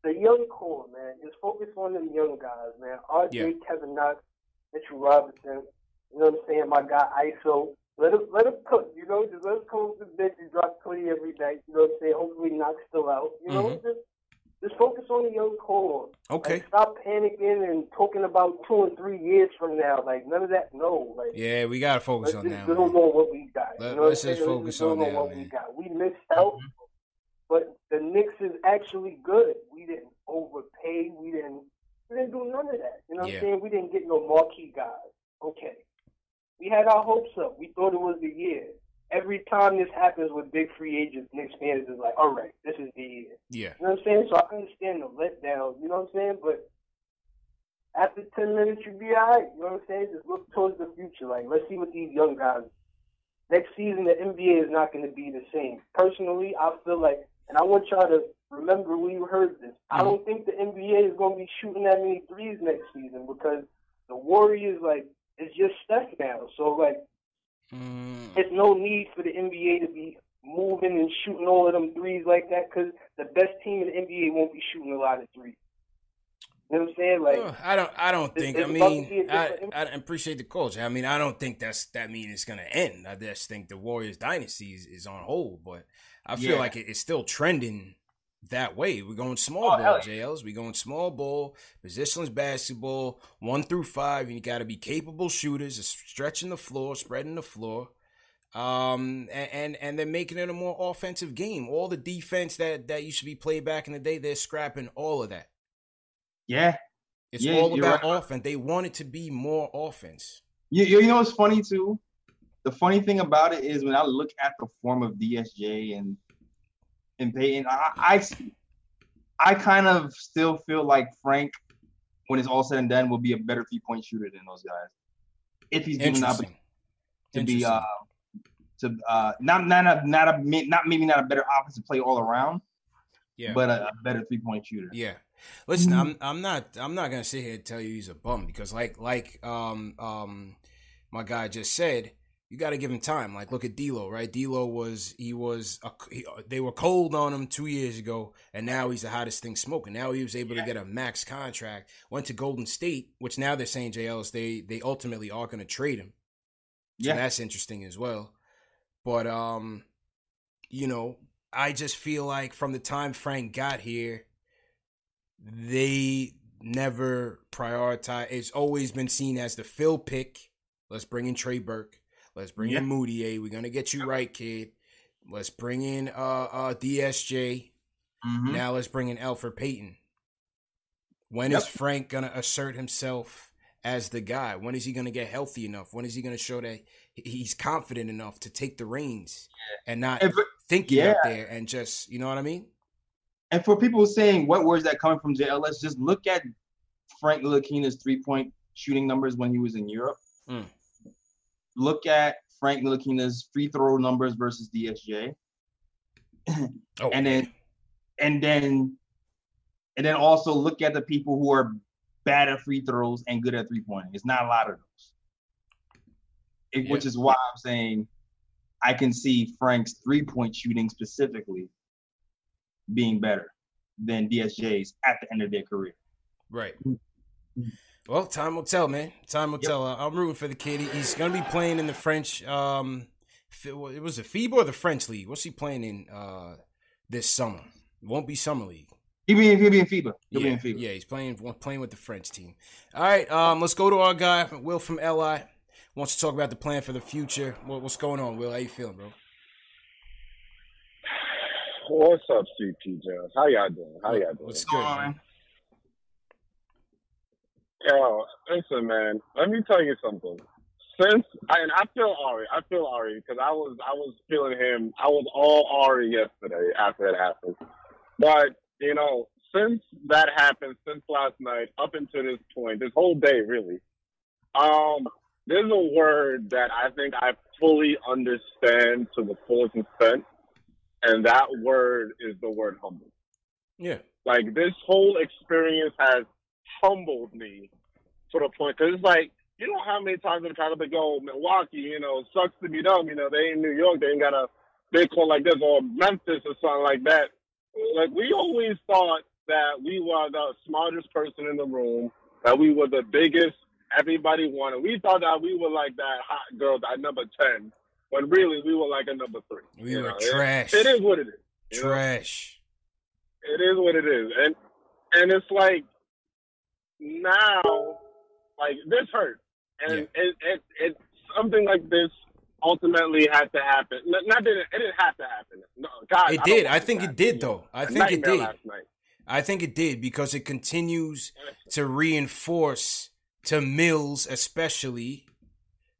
The young core, man, is focus on them young guys, man. RJ, Yeah. Kevin Knox, Mitchell Robinson. You know what I'm saying? My guy ISO. Let him let him cook. You know, just let him come off the bench and drop twenty every night. You know what I'm saying? Hopefully, Knox still out. You know, Mhm. just just focus on the young core. Okay. Like, stop panicking and talking about two and three years from now. Like none of that. No. Like Yeah, we gotta focus on just now. build man. on what we got. Let, you know let's just saying? focus on now, what we man. got. We missed out, but the Knicks is actually good. We didn't overpay. We didn't. We didn't do none of that. You know what Yeah. I'm saying? We didn't get no marquee guys. Okay. We had our hopes up. We thought it was the year. Every time this happens with big free agents, Knicks fans is like, all right, this is the year. Yeah. You know what I'm saying? So I understand the letdown, you know what I'm saying? But after 10 minutes, you'll be all right. You know what I'm saying? Just look towards the future. Like, let's see what these young guys. Next season, the NBA is not going to be the same. Personally, I feel like, and I want y'all to remember when you heard this, I mm-hmm. don't think the NBA is going to be shooting that many threes next season because the Warriors, like, is just Steph now. So like, mm. there's no need for the NBA to be moving and shooting all of them threes like that because the best team in the NBA won't be shooting a lot of threes. You know what I'm saying? Like, I don't. I don't think. I it's about to be mean, a I, different- I appreciate the coach. I mean, I don't think that's that mean it's gonna end. I just think the Warriors dynasty is, is on hold, but I feel Yeah. like it, it's still trending that way. We're going small Oh, ball, hell JLs. We're going small ball, positionless basketball, one through five. And you got to be capable shooters, stretching the floor, spreading the floor. Um and, and and they're making it a more offensive game. All the defense that that used to be played back in the day, they're scrapping all of that. Yeah. It's Yeah, all about right. offense. They want it to be more offense. You, you know what's funny too? The funny thing about it is when I look at the form of DSJ and and Payton, I, I I kind of still feel like Frank, when it's all said and done, will be a better three point shooter than those guys. If he's given the opportunity to be uh to uh not not a, not a not maybe not a better offensive play all around, Yeah. but a, a better three point shooter. Yeah. Listen, I'm I'm not I'm not gonna sit here and tell you he's a bum because like like um um my guy just said, you got to give him time. Like look at D'Lo, right? D'Lo was he was a, he, they were cold on him two years ago, and now he's the hottest thing smoking. Now he was able to get a max contract. Went to Golden State, which now they're saying JLs they they ultimately are going to trade him. So Yeah. that's interesting as well. But um, you know, I just feel like from the time Frank got here, they never prioritize. It's always been seen as the fill pick. Let's bring in Trey Burke. Let's bring Yeah. in Mudiay. We're gonna get you right, kid. Let's bring in uh uh DSJ. Mhm. Now let's bring in Elfrid Payton. When is Yep. Frank gonna assert himself as the guy? When is he gonna get healthy enough? When is he gonna show that he's confident enough to take the reins and not And for- thinking yeah. out there and just you know what I mean? And for people saying what words that coming from JLs, just look at Frank Ntilikina's three point shooting numbers when he was in Europe. Mm. Look at Frank Ntilikina's free throw numbers versus DSJ, Oh, and then and then and then also look at the people who are bad at free throws and good at three pointing. It's not a lot of those. It- Which is why I'm saying I can see Frank's three point shooting specifically being better than DSJ's at the end of their career. Right. Mm-hmm. Well, time will tell, man. Time will tell. Uh, I'm rooting for the kid. He's going to be playing in the French. Um, it was the FIBA or the French league. What's he playing in uh this summer? It won't be summer league. He'll be in, he'll be in FIBA. He'll yeah, be in FIBA. yeah, he's playing playing with the French team. All right, um, let's go to our guy Will from LI. Wants to talk about the plan for the future. What, what's going on, Will? How you feeling, bro? What's up, CP Jones? How y'all doing? How y'all doing? What's good, man? Yo, listen, man. Let me tell you something. Since I, and I feel Ari, I feel Ari because I was I was feeling him. I was all Ari yesterday after it happened. But you know, since that happened, since last night up until this point, this whole day really, um, there's a word that I think I fully understand to the fullest extent, and that word is the word humble. Yeah. Like this whole experience has humbled me to the point because it's like you know how many times I'm trying to go Milwaukee, you know, sucks to be them, you know, they in New York, they ain't got a Bitcoin like this or Memphis or something like that. Like we always thought that we were the smartest person in the room, that we were the biggest everybody wanted. We thought that we were like that hot girl, that number ten, when really we were like a number three. We were know? It- trash. it is what it is. you know? Trash. It is what it is, and and it's like now, like this hurt, and it, it it something like this ultimately had to happen. Not that it, it didn't have to happen. No, God, It I did. I think it did, though. I think it did. I think it did because it continues to reinforce to Mills, especially,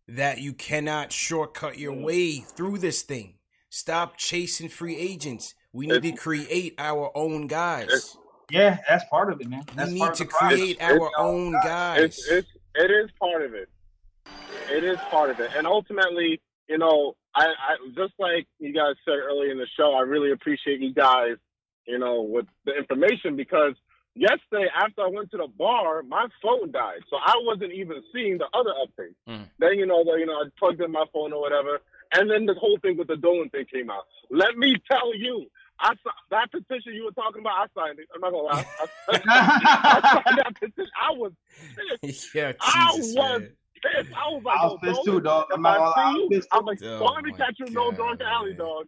that you cannot shortcut your mm. way through this thing. Stop chasing free agents. We need to create our own guys. Yeah, that's part of it, man. That's We need of to the process. create our own guys. It's, it's it is part of it. It is part of it, and ultimately, you know, I, I just like you guys said earlier in the show, I really appreciate you guys, you know, with the information because yesterday after I went to the bar, my phone died, so I wasn't even seeing the other updates. Mm. Then you know, the, you know, I plugged in my phone or whatever, and then the whole thing with the Dolan thing came out. Let me tell you, I saw that petition you were talking about. I signed it. I'm not gonna lie. I signed, I signed that petition. I was pissed. yeah, I Jesus, was man. pissed. I was like, I was yo, pissed too, dog. I'm not gonna lie, I see was you, pissed I'm like, Oh don't let me catch you no God, drunk alley, dog.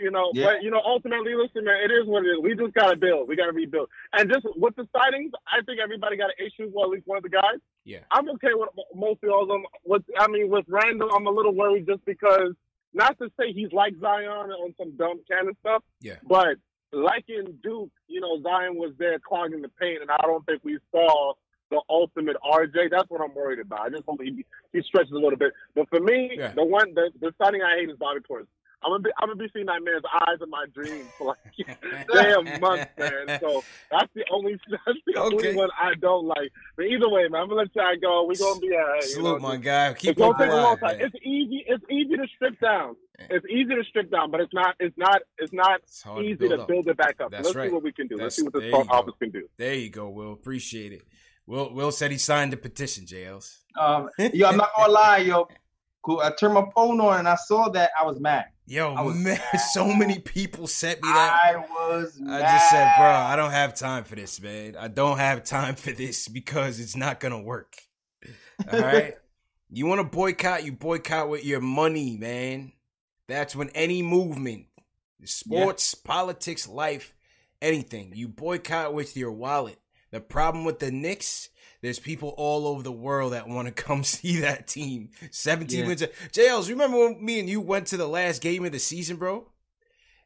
You know, Yeah. but you know, ultimately, listen, man, it is what it is. We just gotta build. We gotta rebuild. And just with the sightings, I think everybody got an issue with at least one of the guys. Yeah. I'm okay with mo- most of all of them. With I mean, with Randle, I'm a little worried just because not to say he's like Zion on some dumb kind of stuff, Yeah. but like in Duke, you know, Zion was there clogging the paint, and I don't think we saw the ultimate RJ. That's what I'm worried about. I just hope he he stretches a little bit. But for me, Yeah. the one the, the signing I hate is Bobby Portis. I'm gonna be I'm gonna be seeing that man's eyes in my dreams for like damn months, man. So that's the only that's the Okay. only one I don't like. But either way, man, I'm gonna let y'all go. We gonna be alright. you Salute, know, my guy. Keep it's gonna take a long time. man. It's easy. It's easy to strip down. It's easy to strip down, but it's not. It's not. It's not It's hard to easy build to build it back up. That's Let's right. see what we can do. That's- Let's see what this there front you office can do. There you go, Will. Appreciate it. Will Will said he signed the petition, JLs. Um, yo, I'm not gonna lie, yo. Cool. I turned my phone on and I saw that I was mad. Yo, I man, so many people sent me that. I was I mad. just said, bro, I don't have time for this, man. I don't have time for this because it's not gonna work. All right. you want to boycott? You boycott with your money, man. That's when any movement, sports, politics, life, anything, you boycott with your wallet. The problem with the Knicks, there's people all over the world that want to come see that team. 17 Yeah. wins. JLs, remember when me and you went to the last game of the season, bro?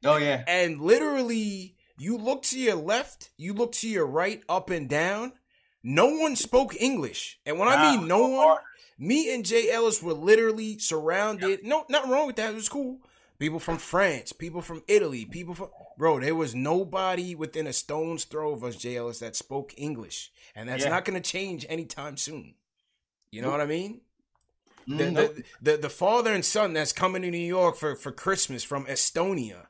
Oh yeah. And literally, you look to your left, you look to your right, up and down. No one spoke English. And when I mean no one, me and Jay Ellis were literally surrounded. No, nothing wrong with that. It was cool. People from France, people from Italy, people from bro. There was nobody within a stone's throw of us, Jay Ellis, that spoke English, and that's Yeah. not going to change anytime soon. You know what I mean? The, Mm, nope. the, the the father and son that's coming to New York for, for Christmas from Estonia,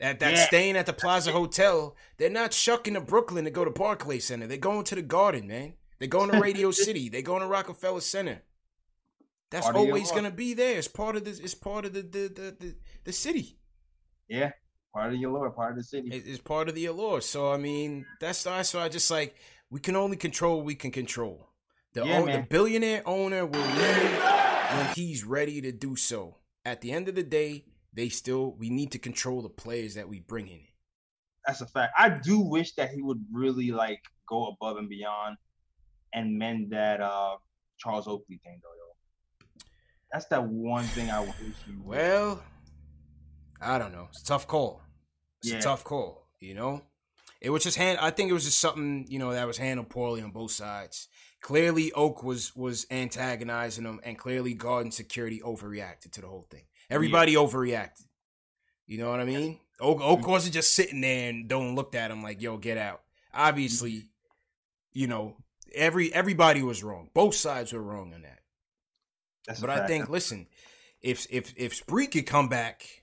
that that's Yeah. staying at the Plaza Hotel, they're not shucking to Brooklyn to go to Barclay Center. They're going to the Garden, man. They're going to Radio City. They're going to Rockefeller Center. That's Part of your always gonna be there. It's part of the it's part of the the the, the, the city. Yeah. Part of your lore, part of the city. It- It's part of the allure. So I mean, that's that's so I just like we can only control what we can control. The, Yeah, own- the billionaire owner will leave when he's ready to do so. At the end of the day, they still we need to control the players that we bring in. That's a fact. I do wish that he would really like go above and beyond and mend that uh Charles Oakley thing though, yo. That's that one thing I wish he would. Well, I don't know. It's a tough call. It's Yeah. a tough call. You know, it was just hand. I think it was just something you know that was handled poorly on both sides. Clearly, Oak was was antagonizing them, and clearly, Garden Security overreacted to the whole thing. Everybody overreacted. You know what I mean? Oak, Oak mm-hmm. wasn't just sitting there and don't looked at him like, "Yo, get out." Obviously, mm-hmm. you know, every everybody was wrong. Both sides were wrong on that. That's But I think, listen, if if if Spree could come back,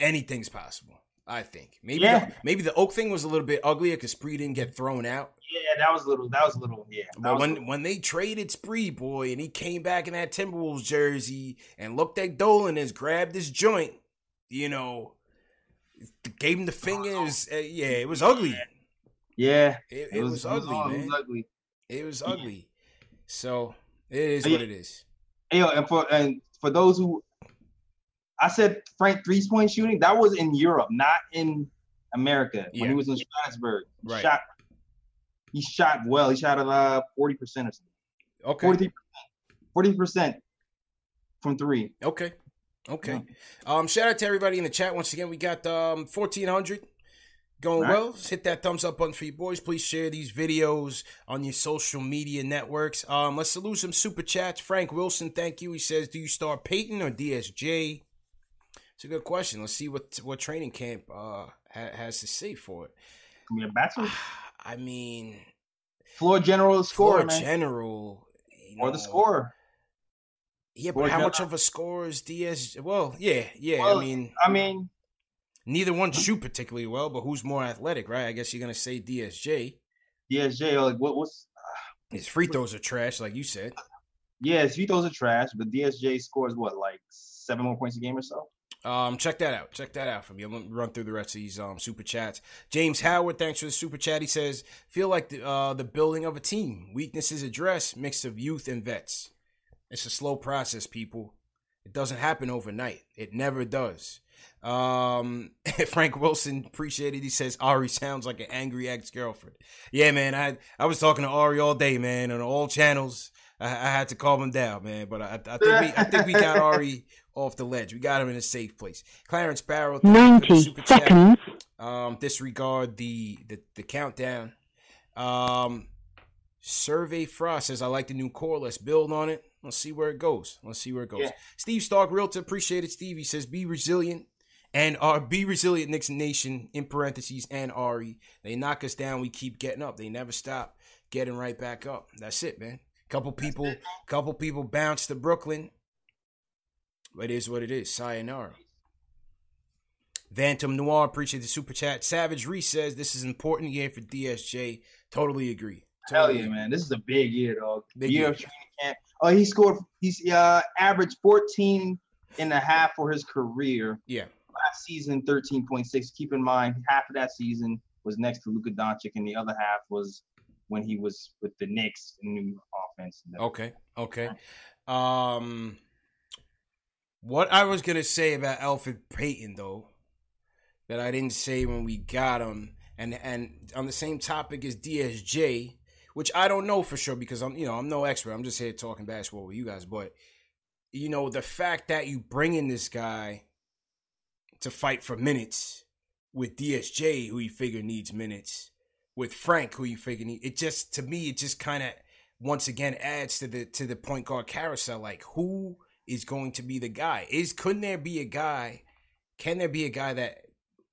anything's possible. I think maybe Yeah. the, maybe the Oak thing was a little bit uglier because Spree didn't get thrown out. Yeah, that was a little. That was a little. Yeah. But when little- when they traded Spree boy and he came back in that Timberwolves jersey and looked at Dolan and grabbed his joint, you know, gave him the fingers. Uh, yeah, it was ugly. yeah, It, it was, ugly, all- man. It was ugly. It was ugly. So it is Yeah. what it is. Yo, and for and for those who, I said Frank three point shooting. That was in Europe, not in America. Yeah. When he was in Strasbourg, he Right. shot. He shot well. He shot at uh forty percent or something. Okay. Forty percent. Forty percent from three. Okay. Okay. Um, shout out to everybody in the chat once again. We got um fourteen hundred going Right. well. Just hit that thumbs up button for you boys. Please share these videos on your social media networks. Um, let's salute some super chats. Frank Wilson, thank you. He says, "Do you start Payton or DSJ?" It's a good question. Let's see what what training camp uh ha- has to say for it. Be a bachelor. I mean, Floor general scorer, floor general or the know, scorer. Yeah, Floor but how general. much of a score is DS? Well, yeah, yeah. Well, I mean, I mean, neither one shoot particularly well, but who's more athletic, right? I guess you're gonna say DSJ. DSJ, like what what's his free throws are trash, like you said. Yeah, his free throws are trash, but DSJ scores what, like seven more points a game or so? Um, check that out. Check that out for me. I'm gonna run through the rest of these um super chats. James Howard, thanks for the super chat. He says, "Feel like the uh the building of a team. Weaknesses addressed, mix of youth and vets. It's a slow process, people. It doesn't happen overnight. It never does." Um, Frank Wilson appreciated. He says Ari sounds like an angry ex girlfriend. Yeah, man. I I was talking to Ari all day, man, on all channels. I, I had to calm him down, man. But I, I think we I think we got Ari off the ledge. We got him in a safe place. Clarence Barrow, ninety seconds. Um, disregard the the, the countdown. Um, Survey Frost says I like the new core. Let's build on it. Let's see where it goes. Let's see where it goes. Yeah. Steve Stark, realtor, appreciate it. Steve, he says be resilient and our be resilient Knicks Nation in parentheses and Ari. They knock us down, we keep getting up. They never stop getting right back up. That's it, man. Couple people, couple people bounce to Brooklyn. It is what it is. Sayonara. Phantom Noir, appreciate the super chat. Savage Reese says this is important year for DSJ. Totally agree. Totally Hell yeah, man. This is a big year, dog. Big year, year. of training camp. Oh, he scored. He's uh averaged 14 and a half for his career. Yeah. Last season, 13.6. Keep in mind, half of that season was next to Luka Doncic, and the other half was when he was with the Knicks, new offense. Okay. Okay. Um what I was gonna say about Alfred Payton though, that I didn't say when we got him, and and on the same topic as DSJ, which I don't know for sure because I'm you know I'm no expert. I'm just here talking basketball with you guys, but you know the fact that you bring in this guy to fight for minutes with DSJ, who you figure needs minutes, with Frank, who you figure need it just to me it just kind of once again adds to the to the point guard carousel. Like who is going to be the guy? Is couldn't there be a guy? Can there be a guy that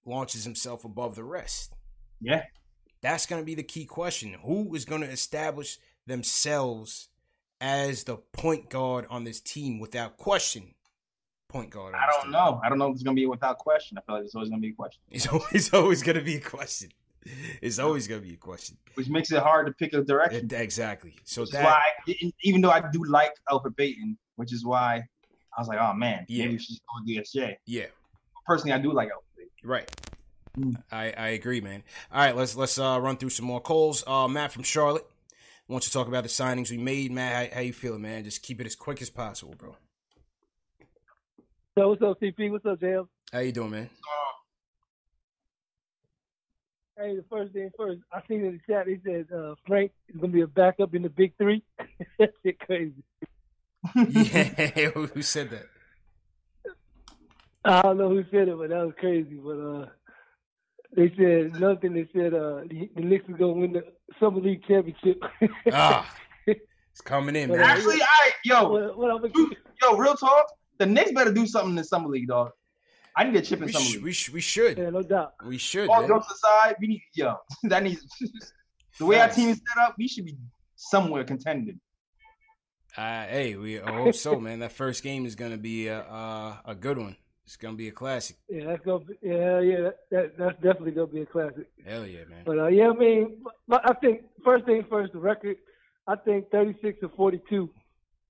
launches himself above the rest? Yeah. That's going to be the key question. Who is going to establish themselves as the point guard on this team without question? Point guard. I don't know. I don't know if it's going to be without question. I feel like it's always going to be a question. It's always, always going to be a question. It's always going to be a question. Which makes it hard to pick a direction. It, exactly. So which that, why, even though I do like Elfrid Payton, which is why I was like, oh man, yeah. maybe we should go DSJ. Yeah. Personally, I do like Elfrid Right. Mm. I, I agree, man. All right, let's let's uh, run through some more calls. Uh, Matt from Charlotte wants to talk about the signings we made. Matt, how, how you feeling, man? Just keep it as quick as possible, bro. So what's up, CP? What's up, JL? How you doing, man? Hey, the first thing first, I seen in the chat they said uh, Frank is gonna be a backup in the big three. That's shit crazy. Yeah, who said that? I don't know who said it, but that was crazy. But uh, they said nothing. They said uh, the, the Knicks is gonna win the Summer League championship. ah, it's coming in, man. Actually, I yo, what, what yo, real talk. The Knicks better do something in the Summer League, dog. I need a chip in we some sh- we, sh- we should. Yeah, no doubt. We should. All jokes aside, we need yo. That needs the way our team is set up. We should be somewhere contending. Uh, hey, we I hope so, man. That first game is gonna be a a, a good one. It's gonna be a classic. Yeah, that's gonna be, yeah, yeah. That, that's definitely gonna be a classic. Hell yeah, man. But uh, yeah, I mean, I think first thing first, the record. I think 36 to 42,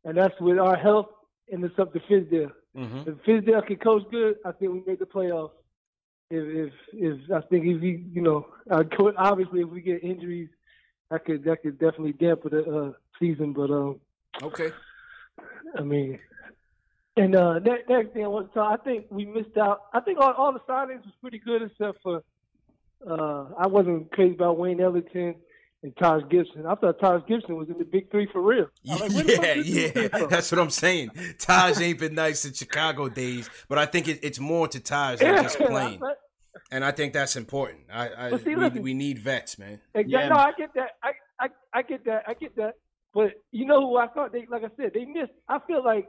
and that's with our health and it's up to Fizdale. Mm-hmm. If Fizdale can coach good, I think we make the playoffs. If if, if I think if he, you know, obviously if we get injuries, that could that could definitely dampen the uh, season. But um, okay. I mean, and uh, next, next thing I want to talk, I think we missed out. I think all, all the signings was pretty good except for uh, I wasn't crazy about Wayne Ellington and Taj Gibson. I thought Taj Gibson was in the big three for real. Like, yeah, yeah, that's what I'm saying. Taj ain't been nice in Chicago days, but I think it, it's more to Taj than just playing. And I think that's important. I, I see, we, listen, we, need vets, man. Exactly. Yeah. No, I get that. I, I I get that. I get that. But you know who I thought they like I said, they missed I feel like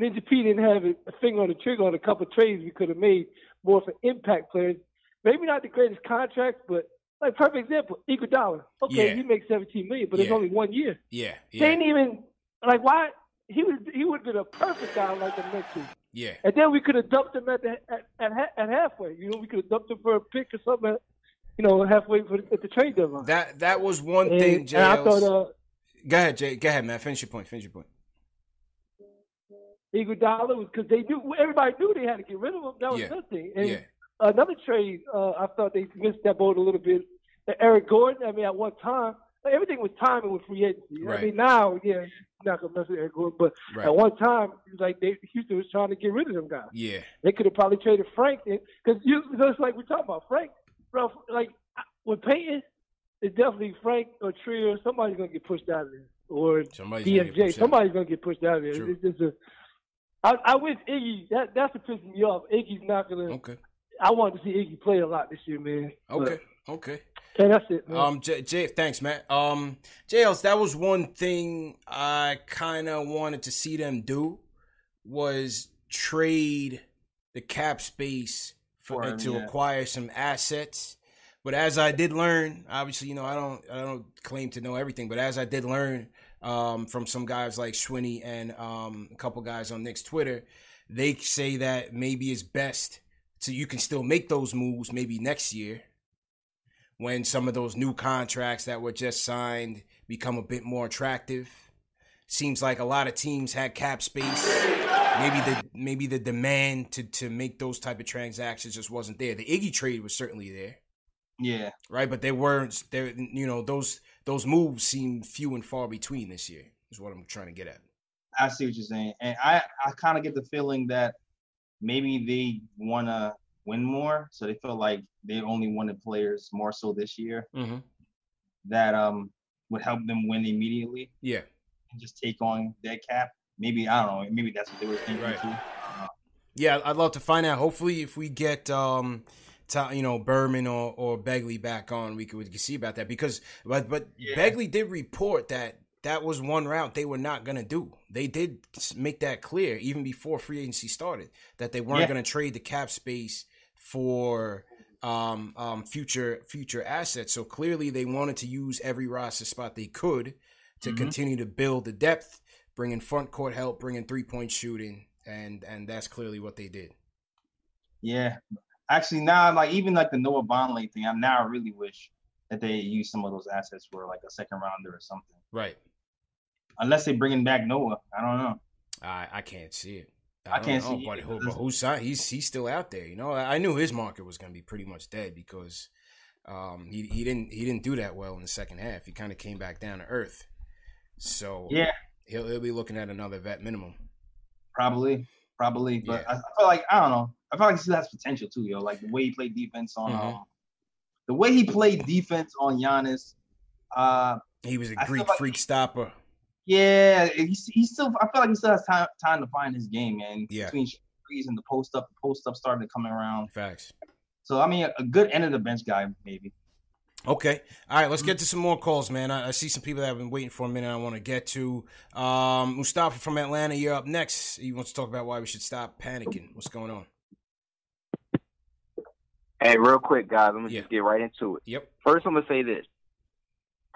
Ninja P didn't have a finger on the trigger on a couple trades we could have made more for impact players. Maybe not the greatest contracts, but like perfect example, Iguodala. Okay, yeah. he makes seventeen million, but yeah. it's only one year. Yeah, yeah. They ain't even like why he was he would have been a perfect guy like the next year. Yeah. And then we could have dumped him at the at, at, at halfway. You know, we could have dumped him for a pick or something. you know, halfway for the, at the trade deadline. That that was one And- thing. and I thought, uh, Go ahead, Jay. Go ahead, man. Finish your point. Finish your point. Iguodala was because they knew everybody knew they had to get rid of him. That was Yeah. another thing. And Yeah. another trade, uh, I thought they missed that boat a little bit. Eric Gordon. I mean, at one time, like, everything was timing with free agency. Right. I mean, now, yeah, not gonna mess with Eric Gordon, but Right. at one time, it was like they, Houston was trying to get rid of them guys. Yeah. They could have probably traded Frank because you just like we're talking about Frank, bro. Like with Payton, it's definitely Frank or Trier. Somebody's gonna get pushed out of there, or Somebody's gonna get pushed out. Somebody's gonna get pushed out of there. True. It's just a. I, I wish Iggy. That that's what pisses me off. Iggy's not gonna. Okay. I wanted to see Iggy play a lot this year, man. Okay. Okay. But, and that's it, man. Um, Jay, Jay, thanks, man. Um, JLs, that was one thing I kind of wanted to see them do was trade the cap space for, For him, to yeah. acquire some assets. But as I did learn, obviously, you know, I don't, I don't claim to know everything, but as I did learn um, from some guys like Schwinney and um, a couple guys on Knicks Twitter, they say that maybe it's best so you can still make those moves maybe next year when some of those new contracts that were just signed become a bit more attractive. Seems like a lot of teams had cap space. Maybe the maybe the demand to to make those type of transactions just wasn't there. The Iggy trade was certainly there, Yeah. right? But they weren't there. You know those those moves seem few and far between this year. Is what I'm trying to get at. I see what you're saying, and I I kind of get the feeling that maybe they want to win more, so they feel like they only wanted players more so this year Mm-hmm. that um would help them win immediately Yeah. and just take on dead cap. Maybe I don't know. Maybe that's what they were thinking Right. too. Yeah, I'd love to find out. Hopefully, if we get um, you know, Berman or or Begley back on, we could we could see about that because but but Yeah. Begley did report that that was one route they were not gonna do. They did make that clear even before free agency started that they weren't Yeah. gonna trade the cap space for um um future future assets. So clearly they wanted to use every roster spot they could to Mhm. continue to build the depth, bring in front court help, bring in three point shooting, and and that's clearly what they did. Yeah. Actually, now like even like the Noah Vonleh thing, I'm now I really wish that they use some of those assets for like a second rounder or something. Right. Unless they're bringing back Noah, I don't know. I I can't see it. I don't can't know, see but, it who, but who's? He's he's still out there. You know, I I knew his market was going to be pretty much dead because um he he didn't he didn't do that well in the second half. He kind of came back down to earth. So Yeah. he'll he'll be looking at another vet minimum. Probably, probably. But Yeah. I, I feel like I don't know. I feel like he still has potential too, yo. Like the way he played defense on Mhm. um, the way he played defense on Giannis. Uh, He was a Greek like- freak stopper. yeah, he's, he still. I feel like he still has time time to find his game, man. Yeah. Between threes and the post up, the post up started coming around. Facts. So I mean, a, a good end of the bench guy, maybe. Okay. All right, let's get to some more calls, man. I, I see some people that have been waiting for a minute I want to get to. Um, Mustafa from Atlanta, you're up next. You want to talk about why we should stop panicking. What's going on? Hey, real quick, guys, let me Yeah. just get right into it. Yep. First, I'm gonna say this: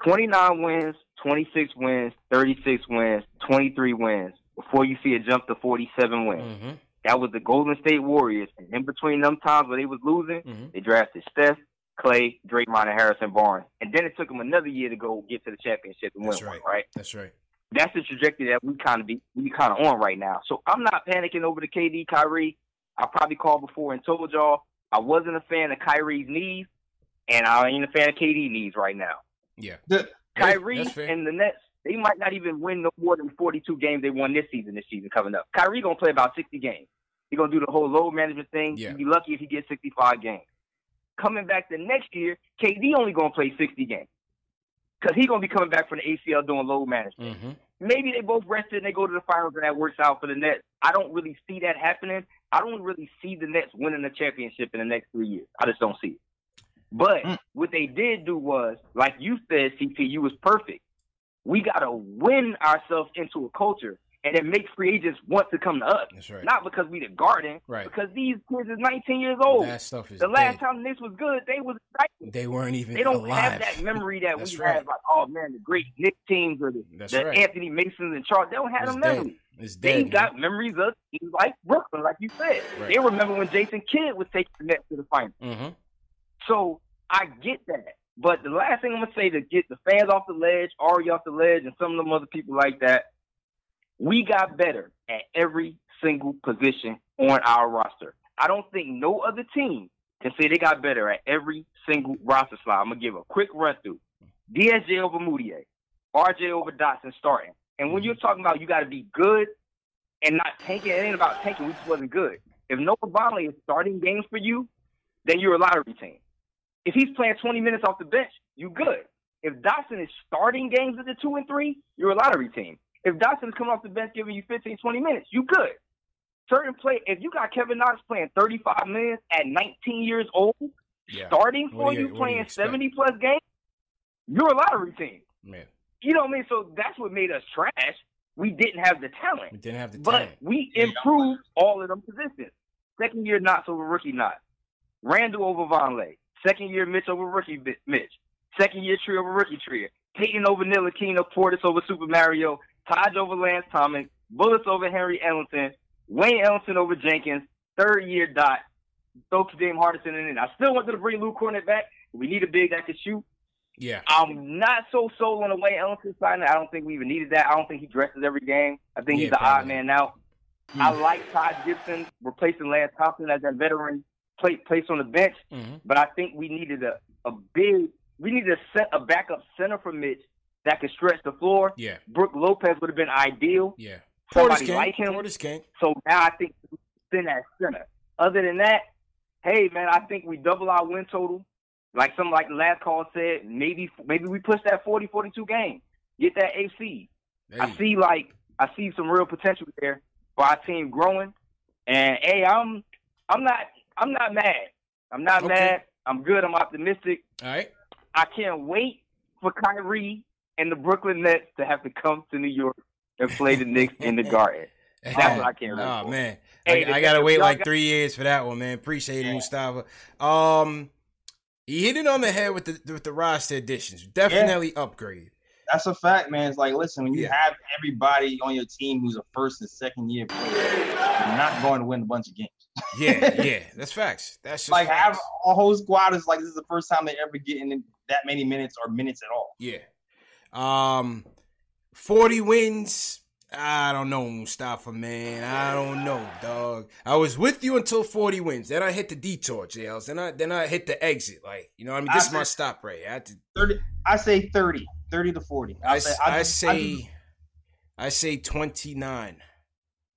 29 wins, 26 wins, 36 wins, 23 wins before you see it jump to 47 wins. Mm-hmm. That was the Golden State Warriors, and in between them times where they was losing, Mhm. they drafted Steph, Clay, Draymond, and Harrison Barnes, and then it took them another year to go get to the championship and That's win right. one. Right? That's right. That's the trajectory that we kind of be we kind of on right now. So I'm not panicking over the KD Kyrie. I probably called before and told y'all I wasn't a fan of Kyrie's knees, and I ain't a fan of KD knees right now. Yeah. The, Kyrie and the Nets, they might not even win no more than 42 games they won this season. This season coming up, Kyrie gonna play about 60 games. He gonna do the whole load management thing. Yeah. You'd be lucky if he gets 65 games. Coming back the next year, KD only gonna play 60 games because he gonna be coming back from the ACL doing load management. Mm-hmm. Maybe they both rested and they go to the finals and that works out for the Nets. I don't really see that happening. I don't really see the Nets winning the championship in the next three years. I just don't see it. But Mm. what they did do was, like you said, CP, you was perfect. We gotta win ourselves into a culture and it makes free agents want to come to us. That's right. Not because we the garden, Right. because these kids is 19 years old. That stuff is the last dead. time the Knicks was good, they was excited. They weren't even They don't alive. have that memory that we right. had, like, oh man, the great Knicks teams or the, the right. Anthony Masons and Charles. They don't have It's them dead. It's They dead. got memories of teams like Brooklyn, like you said. Right. They remember when Jason Kidd was taking the Nets to the finals. Mm-hmm. So I get that. But the last thing I'm gonna say to get the fans off the ledge, Ari off the ledge, and some of them other people like that, we got better at every single position on our roster. I don't think no other team can say they got better at every single roster slot. I'm gonna give a quick run through. DSJ over Mudiay, RJ over Dotson starting. And when you're talking about you got to be good and not tanking, it ain't about tanking. We just wasn't good. If Noah Vonleh is starting games for you, then you're a lottery team. If he's playing 20 minutes off the bench, you good. If Dotson is starting games at the two and three, you're a lottery team. If Dotson is coming off the bench giving you 15, 20 minutes, you good. Certain play, if you got Kevin Knox playing 35 minutes at 19 years old, Yeah. starting for you- you, do you playing 70 plus games, you're a lottery team. Man, You know what I mean? So that's what made us trash. We didn't have the talent. we didn't have the But talent. we improved all of them positions. Second year Knox over rookie Knox. Randle over Vonleh. Second year Mitch over rookie Mitch. Second year Tree over rookie Tree. Payton over Ntilikina. Portis over Super Mario. Taj over Lance Thomas. Bullock over Henry Ellenson. Wayne Ellington over Jenkins. Third year Dot. Throw James Hardison in it. I still wanted to bring Luke Kornet back. We need a big that can shoot. Yeah. I'm not so sold on the Wayne Ellington signing. I don't think we even needed that. I don't think he dresses every game. I think Yeah, he's the odd man out. I like Taj Gibson replacing Lance Thomas as that veteran play, place on the bench, Mhm. but I think we needed a, a big, we needed a, set, a backup center for Mitch that could stretch the floor. Yeah. Brook Lopez would have been ideal. Yeah. Somebody Portis King. like him. Portis King. So now I think we spin that center. Other than that, hey man, I think we double our win total. Like some like the last call said, maybe maybe we push that 40, 42 game. Get that AC. I see like I see some real potential there for our team growing. And hey, I'm I'm not I'm not mad. I'm not Okay. mad. I'm good. I'm optimistic. All right. I can't wait for Kyrie and the Brooklyn Nets to have to come to New York and play the Knicks in the Garden. That's what I can't wait Oh for. man, Hey, I, I gotta wait like got- three years for that one, man. Appreciate it, Mustafa. Um, he hit it on the head with the with the roster additions. Definitely upgrade. That's a fact, man. It's like, listen, when you Yeah. have everybody on your team who's a first and second year player, you're not going to win a bunch of games. Yeah, yeah, that's facts. That's just like have a whole squad is like this is the first time they ever get in that many minutes or minutes at all. Yeah. Um, forty wins. I don't know, Mustafa, man. I don't know, dog. I was with you until 40 wins. Then I hit the detour, JLs. Then I then I hit the exit. Like, you know what I mean? This I is my stop right here. I had to 30, I say 30, 30 to 40. I, I say, I I say I, say 29.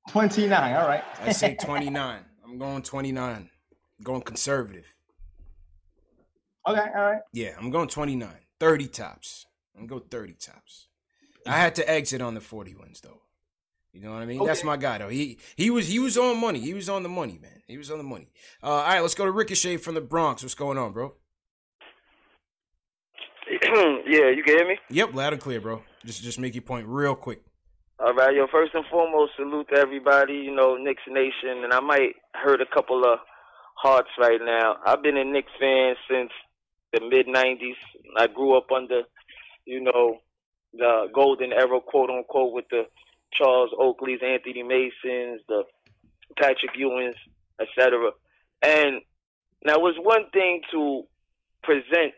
29. All right. I say 29. I'm going 29. I'm going conservative. okay, all right. Yeah, I'm going 29. 30 tops. I'm go 30 tops. I had to exit on the 40 wins though. You know what I mean? That's my guy though. He he was he was on money. He was on the money, man. He was on the money. Uh, all right, let's go to Ricochet from the Bronx. What's going on, bro? yeah, you can hear me? Yep, loud and clear, bro. Just just make your point real quick. All right, yo, first and foremost, salute to everybody, you know, Knicks Nation, and I might hurt a couple of hearts right now. I've been a Knicks fan since the mid 90s. I grew up under, you know, the golden era, quote unquote, with the Charles Oakleys, Anthony Masons, the Patrick Ewings, etc. And now, it's one thing to present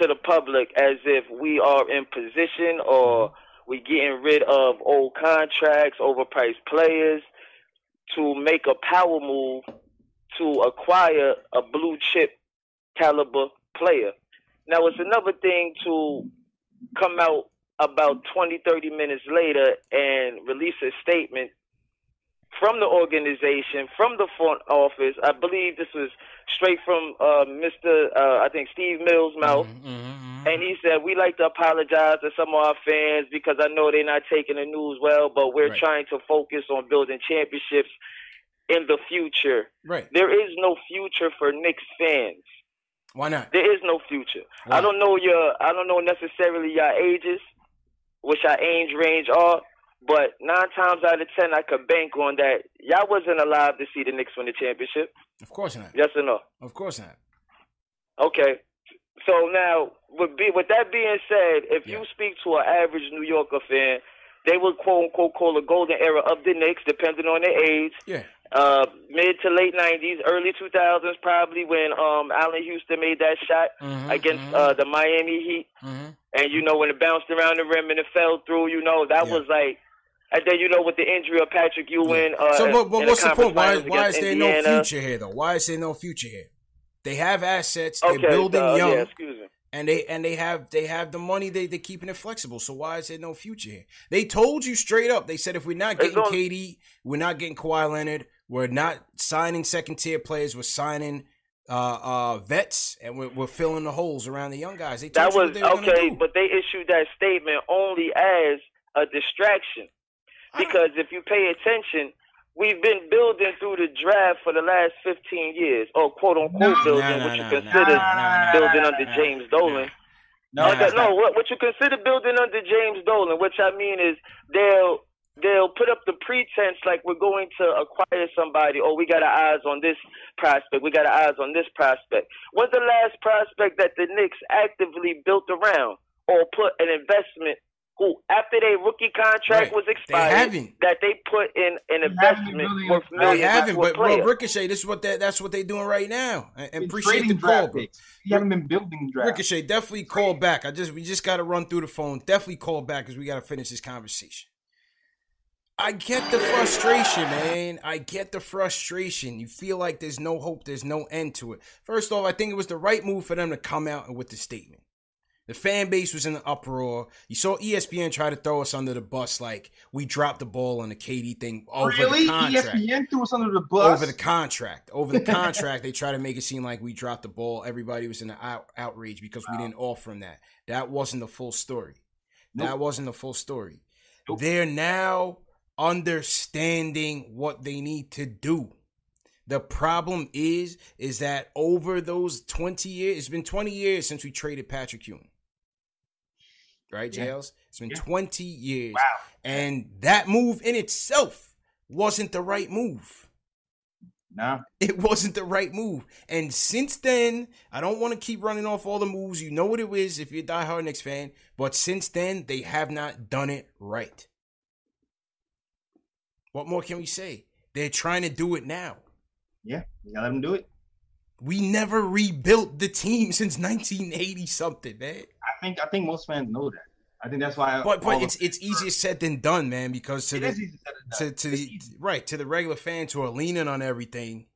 to the public as if we are in position or we getting rid of old contracts, overpriced players to make a power move to acquire a blue chip caliber player. Now it's another thing to come out about 20, 30 minutes later and release a statement from the organization, from the front office. I believe this was straight from uh, Mr. Uh, I think Steve Mills' mouth. And he said, We like to apologize to some of our fans because I know they're not taking the news well, but we're Right. trying to focus on building championships in the future. Right. There is no future for Knicks fans. Why not? There is no future. I don't know your I don't know necessarily your ages, which our age range are, but nine times out of ten I could bank on that y'all wasn't alive to see the Knicks win the championship. Of course not. Yes or no? Of course not. Okay. So now, with be, with that being said, if you speak to an average New Yorker fan, they would quote unquote call the golden era of the Knicks, depending on their age. Yeah. uh, mid to late '90s, early 2000s, probably when um, Allan Houston made that shot Mhm, against mhm. uh, the Miami Heat, Mhm. and you know when it bounced around the rim and it fell through, you know that Yeah. was like. And then you know with the injury of Patrick Ewing. Uh, so, but, but what's the point? Why, why is there Indiana. no future here, though? Why is there no future here? They have assets. They're Okay, building uh, young. yeah, excuse me. And they and they have they have the money. They they're keeping it flexible. So why is there no future here? They told you straight up. They said if we're not getting on- KD, we're not getting Kawhi Leonard. We're not signing second tier players. We're signing uh, uh, vets, and we're, we're filling the holes around the young guys. They told That you was they okay, but they issued that statement only as a distraction. Because if you pay attention, we've been building through the draft for the last 15 years, or quote unquote building, Nah, nah, what you consider building under James Dolan. No, no, what, what you consider building under James Dolan, which I mean is they'll they'll put up the pretense like we're going to acquire somebody, or we got our eyes on this prospect, we got our eyes on this prospect. What's the last prospect that the Knicks actively built around or put an investment? Who, after their rookie contract Right. was expired, haven't. that they put in an investment worth They haven't, but bro. Ricochet, this is what they, that's what they're doing right now. And, and appreciate the call, draft bro. You haven't been building draft. Ricochet, definitely call back. I just we just got to run through the phone. Definitely call back because we got to finish this conversation. I get the frustration, man. I get the frustration. You feel like there's no hope, there's no end to it. First off, I think it was the right move for them to come out with the statement. The fan base was in an uproar. You saw ESPN try to throw us under the bus like we dropped the ball on the KD thing over really? The contract ESPN threw us under the bus. over the contract. Over the contract, they try to make it seem like we dropped the ball. Everybody was in the out, outrage because we didn't offer them that. That wasn't the full story. That wasn't the full story. They're now understanding what they need to do. The problem is, is that over those 20 years, it's been 20 years since we traded Patrick Ewing. Right, Yeah. JLs? It's been Yeah. 20 years. Wow. And that move in itself wasn't the right move. No. It wasn't the right move. And since then, I don't want to keep running off all the moves. You know what it is if you're a diehard Knicks fan. But since then, they have not done it right. What more can we say? They're trying to do it now. Yeah, you gotta let them do it. We never rebuilt the team since 1980 something, man. I think I think most fans know that. I think that's why. But but it's it's easier said than done, man. Because to the is easier said than to to the right to the regular fans who are leaning on everything,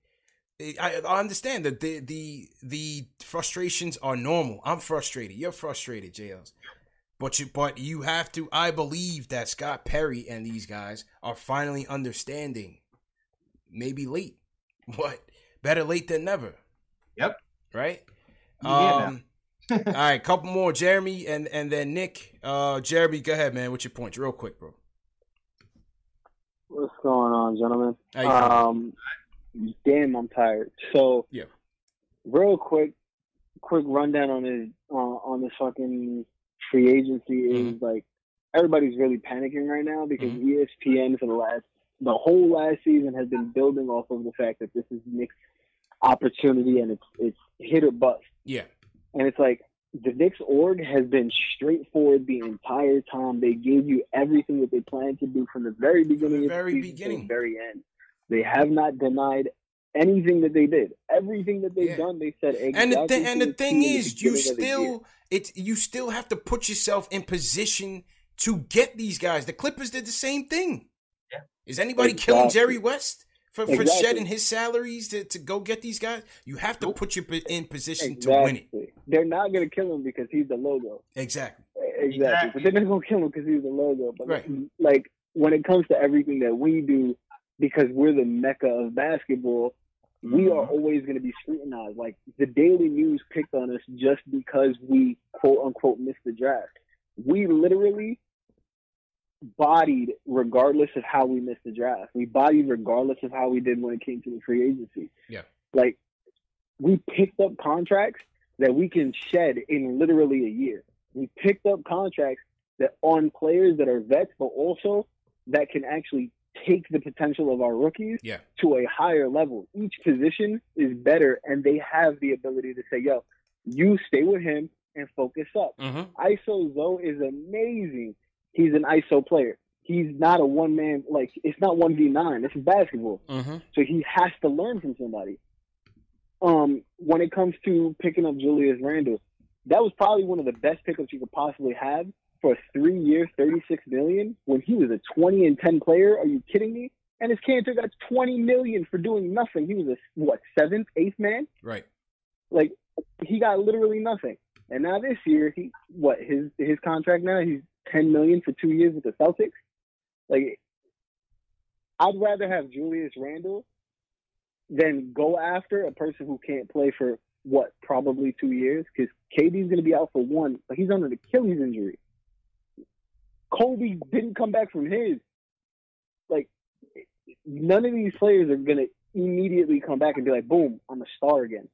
eh, I, I understand that the the the frustrations are normal. I'm frustrated. You're frustrated, JLs. But you but you have to. I believe that Scott Perry and these guys are finally understanding. Maybe late, but better late than never. Yep. Right. Yeah, Um. all right, couple more, Jeremy, and and then Nick. Uh, Jeremy, go ahead, man. What's your point, real quick, bro? What's going on, gentlemen? How you feeling? Um, damn, I'm tired. So, Yeah. real quick, quick rundown on this uh, on this fucking free agency is Mm-hmm. like everybody's really panicking right now because E ESPN for the last the whole last season has been building off of the fact that this is Nick's opportunity and it's it's hit or bust. Yeah. And it's like the Knicks org has been straightforward the entire time. They gave you everything that they planned to do from the very beginning of very the beginning. to the very end. They have not denied anything that they did. Everything that they've done, they said exactly. and the thing, and to the thing is, you beginning of the year. still it's you still have to put yourself in position to get these guys. The Clippers did the same thing. Yeah. Is anybody killing Jerry West for, for shedding his salaries to, to go get these guys? You have to put you in position to win it. They're not going to kill him because he's the logo. Exactly. Exactly. But they're not going to kill him because he's the logo. But Right. Mm, like when it comes to everything that we do, because we're the mecca of basketball, we mm-hmm. are always going to be scrutinized. Like the Daily News picked on us just because we quote unquote missed the draft. We literally bodied regardless of how we missed the draft. We bodied regardless of how we did when it came to the free agency. Yeah. Like we picked up contracts that we can shed in literally a year. We picked up contracts that on players that are vets, but also that can actually take the potential of our rookies Yeah. to a higher level. Each position is better, and they have the ability to say, "Yo, you stay with him and focus up." Mhm. ISO Zoe is amazing. He's an ISO player. he's not a one man like it's not one v nine. This is basketball, Mm-hmm. so he has to learn from somebody. Um, when it comes to picking up Julius Randle, that was probably one of the best pickups you could possibly have for three years, thirty six million. When he was a twenty and ten player, are you kidding me? And Enes Kanter got twenty million for doing nothing. He was a what seventh, eighth man. Right. Like he got literally nothing. And now this year, he what his his contract now he's ten million for two years with the Celtics. Like I'd rather have Julius Randle than go after a person who can't play for what probably two years because KD's going to be out for one, but he's on an Achilles injury. Kobe didn't come back from his. Like none of these players are going to immediately come back and be like, "Boom, I'm a star again."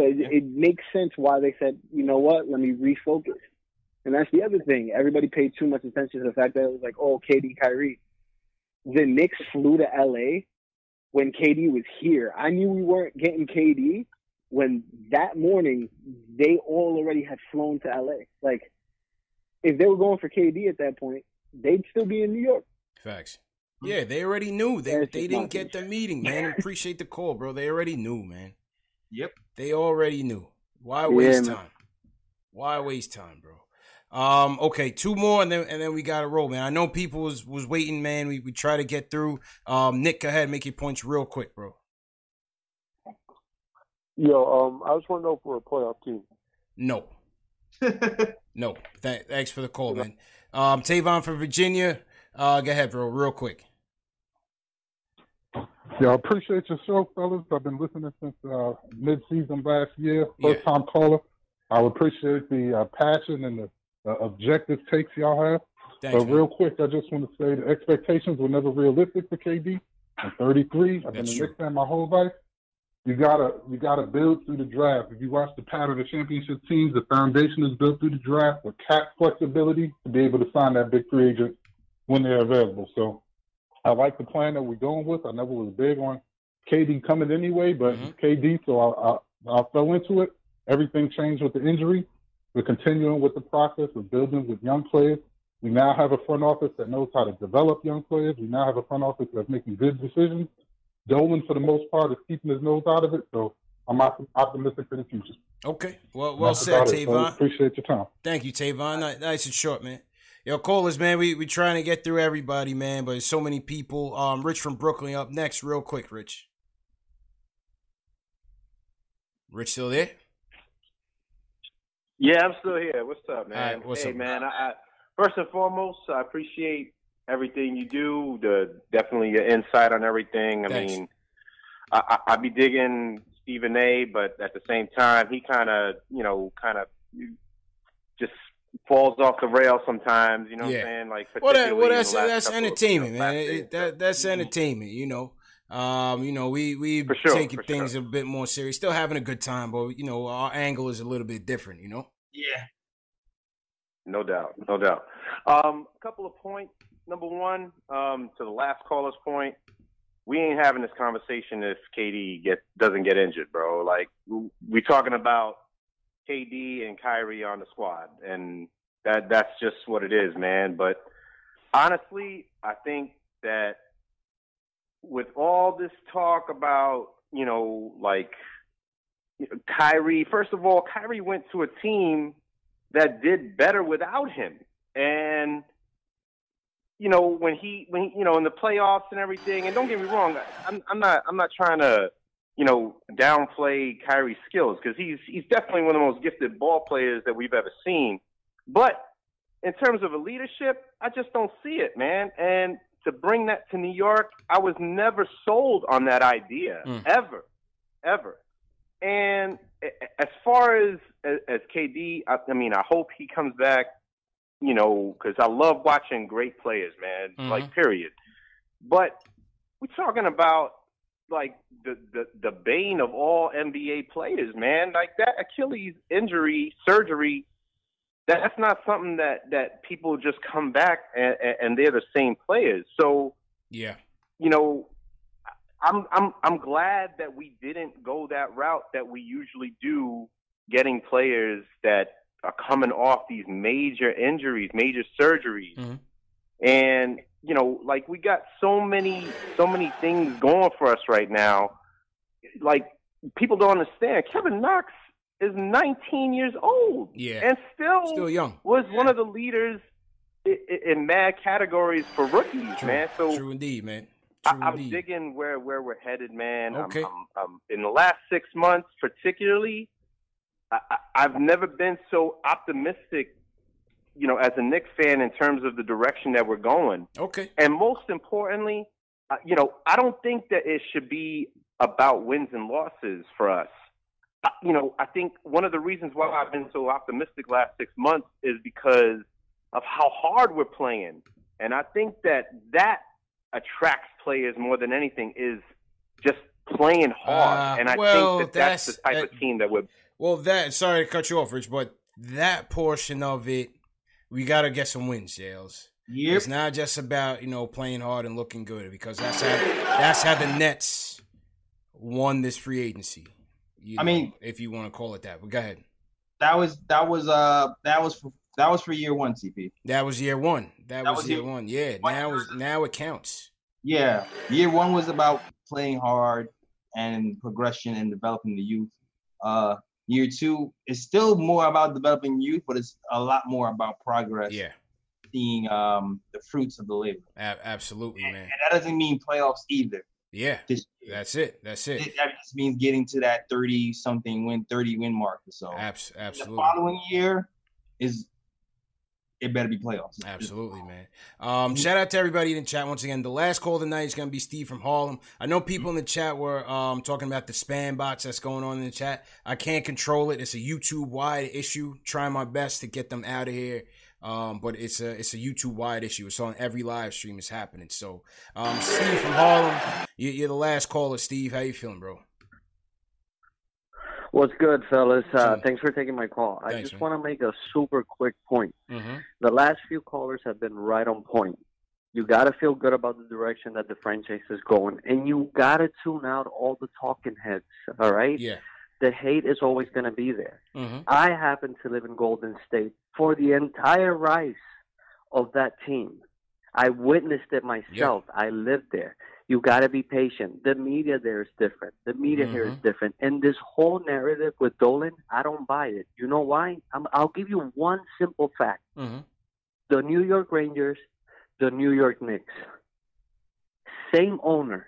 So it, it makes sense why they said, you know what, let me refocus. And that's the other thing. Everybody paid too much attention to the fact that it was like, oh, KD, Kyrie. The Knicks flew to LA when KD was here. I knew we weren't getting KD when that morning they all already had flown to LA. Like, if they were going for KD at that point, they'd still be in New York. Facts. Yeah, they already knew. They That's they didn't get the meeting, man. Appreciate the call, bro. They already knew, man. Yep. They already knew. Why waste man. time? Why waste time, bro? Um, okay, two more and then and then we gotta roll, man. I know people was was waiting, man. We we try to get through. Um, Nick, go ahead, make your points real quick, bro. Yo, um, I just want to know if we're a playoff team. No. no. Th- thanks for the call, man. Um, Tavon from Virginia. Uh, go ahead, bro, real quick. Yeah, I appreciate your show, fellas. I've been listening since uh, mid-season last year. First time caller. I appreciate the uh, passion and the uh, objective takes y'all have. Thanks, but man. real quick, I just want to say the expectations were never realistic for KD. I'm 33. I've been a. Knicks fan my whole life. You gotta you gotta build through the draft. If you watch the pattern of championship teams, the foundation is built through the draft with cap flexibility to be able to sign that big free agent when they're available. So I like the plan that we're going with. I never was big on KD coming anyway, but Mm-hmm. KD, so I, I I fell into it. Everything changed with the injury. We're continuing with the process of building with young players. We now have a front office that knows how to develop young players. We now have a front office that's making good decisions. Dolan, for the most part, is keeping his nose out of it. So I'm optimistic for the future. Okay. Well, well That's said, about it, fellas. Tavon. Appreciate your time. Thank you, Tavon. Nice and short, man. Yo, callers, man, we we trying to get through everybody, man, but there's so many people. Um, Rich from Brooklyn up next, real quick, Rich. Rich still there? Yeah, I'm still here. What's up, man? Right, what's hey, up? man. I, I, first and foremost, I appreciate everything you do. The definitely your insight on everything. I Thanks. mean, I, I, I be digging Stephen A, but at the same time, he kind of, you know, kind of just falls off the rail sometimes. You know what Yeah. I'm saying? Like, Well, that, well, that's that's couple of, entertainment, you know, man. It- days. it- that that's entertainment, you know. Um, you know, we we sure, taking things sure. a bit more serious, still having a good time, but you know, our angle is a little bit different, you know. Yeah. No doubt, no doubt. Um, a couple of points. Number one, um, to the last caller's point, we ain't having this conversation if KD get doesn't get injured, bro. Like we talking about KD and Kyrie on the squad, and that that's just what it is, man. But honestly, I think that with all this talk about, you know, like Kyrie, first of all, Kyrie went to a team that did better without him. And you know, when he when he, you know, in the playoffs and everything, and don't get me wrong, I'm I'm not I'm not trying to, you know, downplay Kyrie's skills because he's he's definitely one of the most gifted ball players that we've ever seen. But in terms of a leadership, I just don't see it, man. And to bring that to New York, I was never sold on that idea ever, ever. And as far as as, KD, I, I mean, I hope he comes back. You know, because I love watching great players, man. Mhm. Like, period. But we're talking about like the, the the bane of all NBA players, man. Like that Achilles injury surgery. That's not something that that people just come back and, and they're the same players. So Yeah. you know, I'm I'm I'm glad that we didn't go that route that we usually do, getting players that are coming off these major injuries, major surgeries, mm-hmm. And you know, like we got so many, so many things going for us right now. Like people don't understand. Kevin Knox is 19 years old, Yeah. and still Still young. was one of the leaders in, in mad categories for rookies, True. man. So True indeed, man. I, True I'm indeed. digging where where we're headed, man. I'm- Okay. I'm, I'm, in the last six months, particularly, I, I, I've never been so optimistic. You know, as a Knicks fan, in terms of the direction that we're going. Okay. And most importantly, uh, you know, I don't think that it should be about wins and losses for us. Uh, You know, I think one of the reasons why I've been so optimistic last six months is because of how hard we're playing, and I think that that attracts players more than anything is just playing hard. Uh, and I well, think that that's, that's- the type that- of team that we're. Well, that sorry to cut you off, Rich, but that portion of it, we got to get some wins, JLs. Yep. It's not just about you know playing hard and looking good because that's how that's how the Nets won this free agency. you I know, mean- if you want to call it that. But go ahead. That was that was uh that was for that was for year one, CP. That was year one. That, That was, was year year- one. Yeah. Now is now it counts. Yeah, year one was about playing hard and progression and developing the youth. Uh, year two is still more about developing youth, but it's a lot more about progress. Yeah. seeing um the fruits of the labor. A- absolutely, man. And that doesn't mean playoffs either. Yeah. That's it. That's it. It, that just means getting to that thirty something win, thirty win mark or so. Abs- The following year is it better be playoffs. Absolutely, man. Um, shout out to everybody in the chat once again. The last call tonight is going to be Steve from Harlem. I know people in the chat were um, talking about the spam bots that's going on in the chat. I can't control it. It's a YouTube wide issue. Trying my best to get them out of here. Um, but it's a it's a YouTube wide issue. It's on every live stream. It's happening. So, um, Steve from Harlem, you, you're the last caller. Steve, how you feeling, bro? What's good, fellas? Uh, thanks for taking my call. I just want to make a super quick point. Mm-hmm. The last few callers have been right on point. You got to feel good about the direction that the franchise is going, and you got to tune out all the talking heads. All right? Yeah. The hate is always going to be there. Mm-hmm. I happen to live in Golden State for the entire rise of that team. I witnessed it myself. I lived there. You got to be patient. The media there is different. The media here is different. And this whole narrative with Dolan, I don't buy it. You know why? I'm, I'll give you one simple fact. Mm-hmm. The New York Rangers, the New York Knicks, same owner,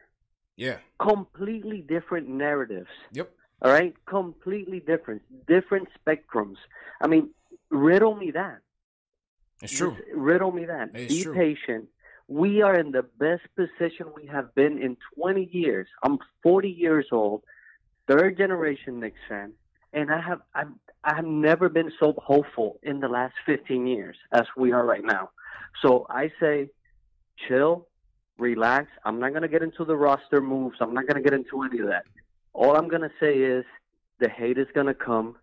Yeah. completely different narratives. Yep. All right, completely different, different spectrums. I mean, riddle me that. It's true. Just riddle me that. It's Be true. patient. We are in the best position we have been in 20 years. I'm 40 years old, third generation Knicks fan, and I have I've, I've never been so hopeful in the last 15 years as we are right now. So I say, chill, relax. I'm not gonna get into the roster moves. I'm not gonna get into any of that. All I'm gonna say is the hate is gonna come.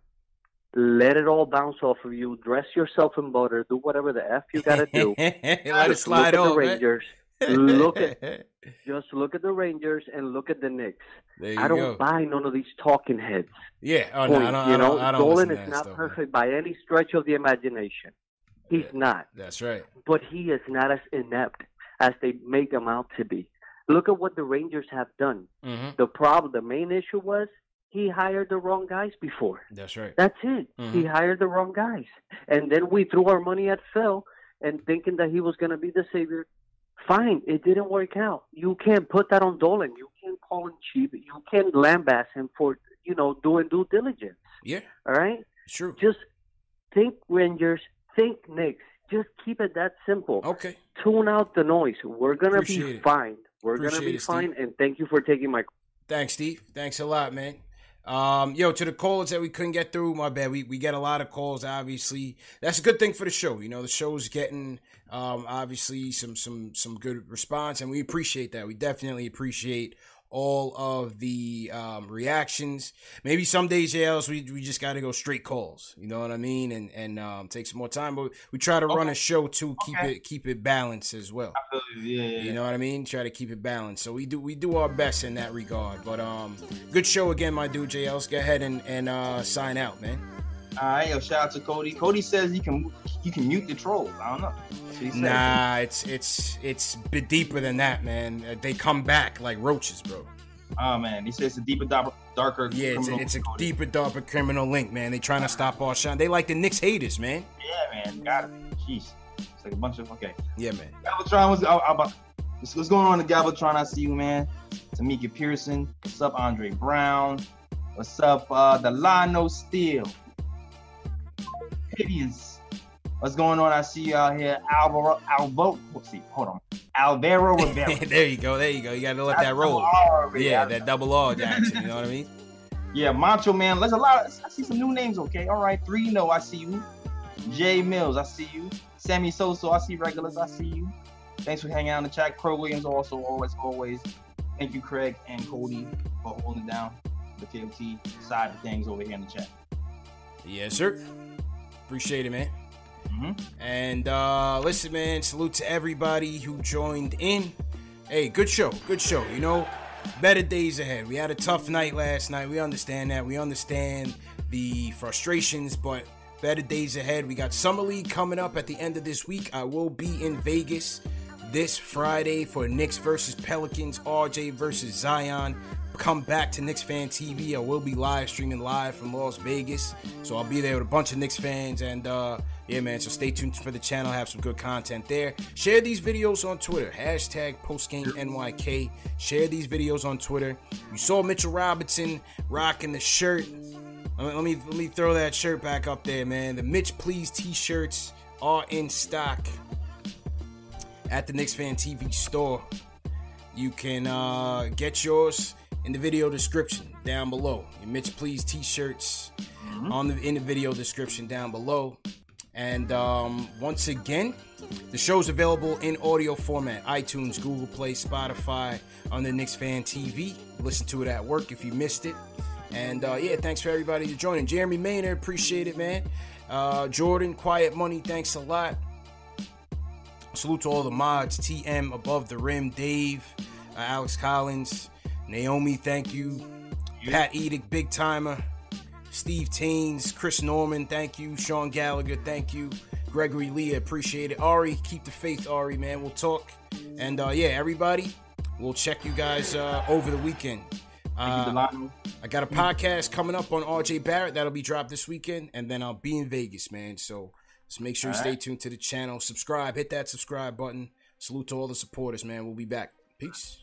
Let it all bounce off of you. Dress yourself in butter. Do whatever the f you gotta do. Let it Just slide look at the. Rangers. look at just look at the Rangers and look at the Knicks. I don't go. buy none of these talking heads. Yeah. Oh, no. I don't, you I know, don't, I don't Dolan is not stuff, man. perfect by any stretch of the imagination. He's not, That's right. but he is not as inept as they make him out to be. Look at what the Rangers have done. Mm-hmm. The problem, the main issue was he hired the wrong guys before. That's right. That's it. He Mhm. hired the wrong guys. And then we threw our money at Phil and thinking that he was going to be the savior. Fine, it didn't work out. You can't put that on Dolan. You can't call him cheap. You can't lambaste him for, you know, doing due diligence. Yeah. All right? It's true. Just think Rangers, think Knicks. Just keep it that simple. Okay. Tune out the noise. We're going to be it. fine. We're going to be it, Steve. fine. And thank you for taking my Thanks, Steve. Thanks a lot, man. Um, yo, to the callers that we couldn't get through, my bad. We we get a lot of calls. Obviously, that's a good thing for the show. You know, the show's getting um, obviously some some some good response, and we appreciate that. We definitely appreciate all of the um, reactions. Maybe some days, JLs, we we just got to go straight calls. You know what I mean? And and um, take some more time, but we try to run a show too, keep Okay. it keep it balanced as well. Yeah, yeah, You know what I mean? Try to keep it balanced. So we do we do our best in that regard. But um good show again, my dude JLs. Go ahead and, and uh sign out, man. All right, yo, shout out to Cody. Cody says you can you can mute the trolls. I don't know. Nah, it's it's it's bit deeper than that, man. Uh, they come back like roaches, bro. Oh man, he says it's a deeper, darker. Yeah, it's a, it's a deeper, darker criminal link, man. They trying to stop our shine. They like the Knicks haters, man. Yeah, man, got it. Jeez, it's like a bunch of okay. Yeah, man. Galvatron was about. What's going on in the Galvatron? I see you, man. Tamika Pearson. What's up, Andre Brown? What's up, uh, Delano Steele? What's going on? I see you out here, Alvaro. Alvo. See. Hold on. Alvaro Rivera. there you go. There you go. You got to let That's that roll. R, yeah, yeah. that double R Jackson. You know what I mean? Yeah, Macho Man. There's a lot. Of, I see some new names. Okay, all right. Three. No, I see you. Jay Mills. I see you. Sammy Soso. I see regulars. I see you. Thanks for hanging out in the chat. Crow Williams. Also, always, always. Thank you, Craig and Cody, for holding down the KOT side of things over here in the chat. Yes, sir. Appreciate it, man. Mm-hmm. And uh listen, man, salute to everybody who joined in. Hey, good show, good show. You know, better days ahead. We had a tough night last night. We understand that. We understand the frustrations, but better days ahead. We got Summer League coming up at the end of this week. I will be in Vegas this Friday for Knicks versus Pelicans, RJ versus Zion. Come back to Knicks Fan TV. I will be live streaming live from Las Vegas. So I'll be there with a bunch of Knicks fans. And uh, yeah, man, so stay tuned for the channel. Have some good content there. Share these videos on Twitter. Hashtag PostGameNYK. Share these videos on Twitter. You saw Mitchell Robinson rocking the shirt. Let me, let me throw that shirt back up there, man. The Mitch Please t-shirts are in stock at the Knicks Fan TV store. You can uh, get yours in the video description down below. Your Mitch Please t-shirts on the in the video description down below. And um, once again, the show's available in audio format: iTunes, Google Play, Spotify, on the Knicks Fan TV. Listen to it at work if you missed it. And uh, yeah, thanks for everybody to joining. Jeremy Maynard, appreciate it, man. Uh, Jordan, Quiet Money, thanks a lot. Salute to all the mods, TM, Above the Rim, Dave, uh, Alex Collins, Naomi, thank you. Pat Edick, Big Timer, Steve Teens, Chris Norman, thank you. Sean Gallagher, thank you. Gregory Lee, appreciate it. Ari, keep the faith, Ari, man. We'll talk. And uh, yeah, everybody, we'll check you guys uh, over the weekend. Uh, I got a podcast coming up on RJ Barrett that'll be dropped this weekend, and then I'll be in Vegas, man. So just make sure you stay right. tuned to the channel. Subscribe, hit that subscribe button. Salute to all the supporters, man. We'll be back. Peace.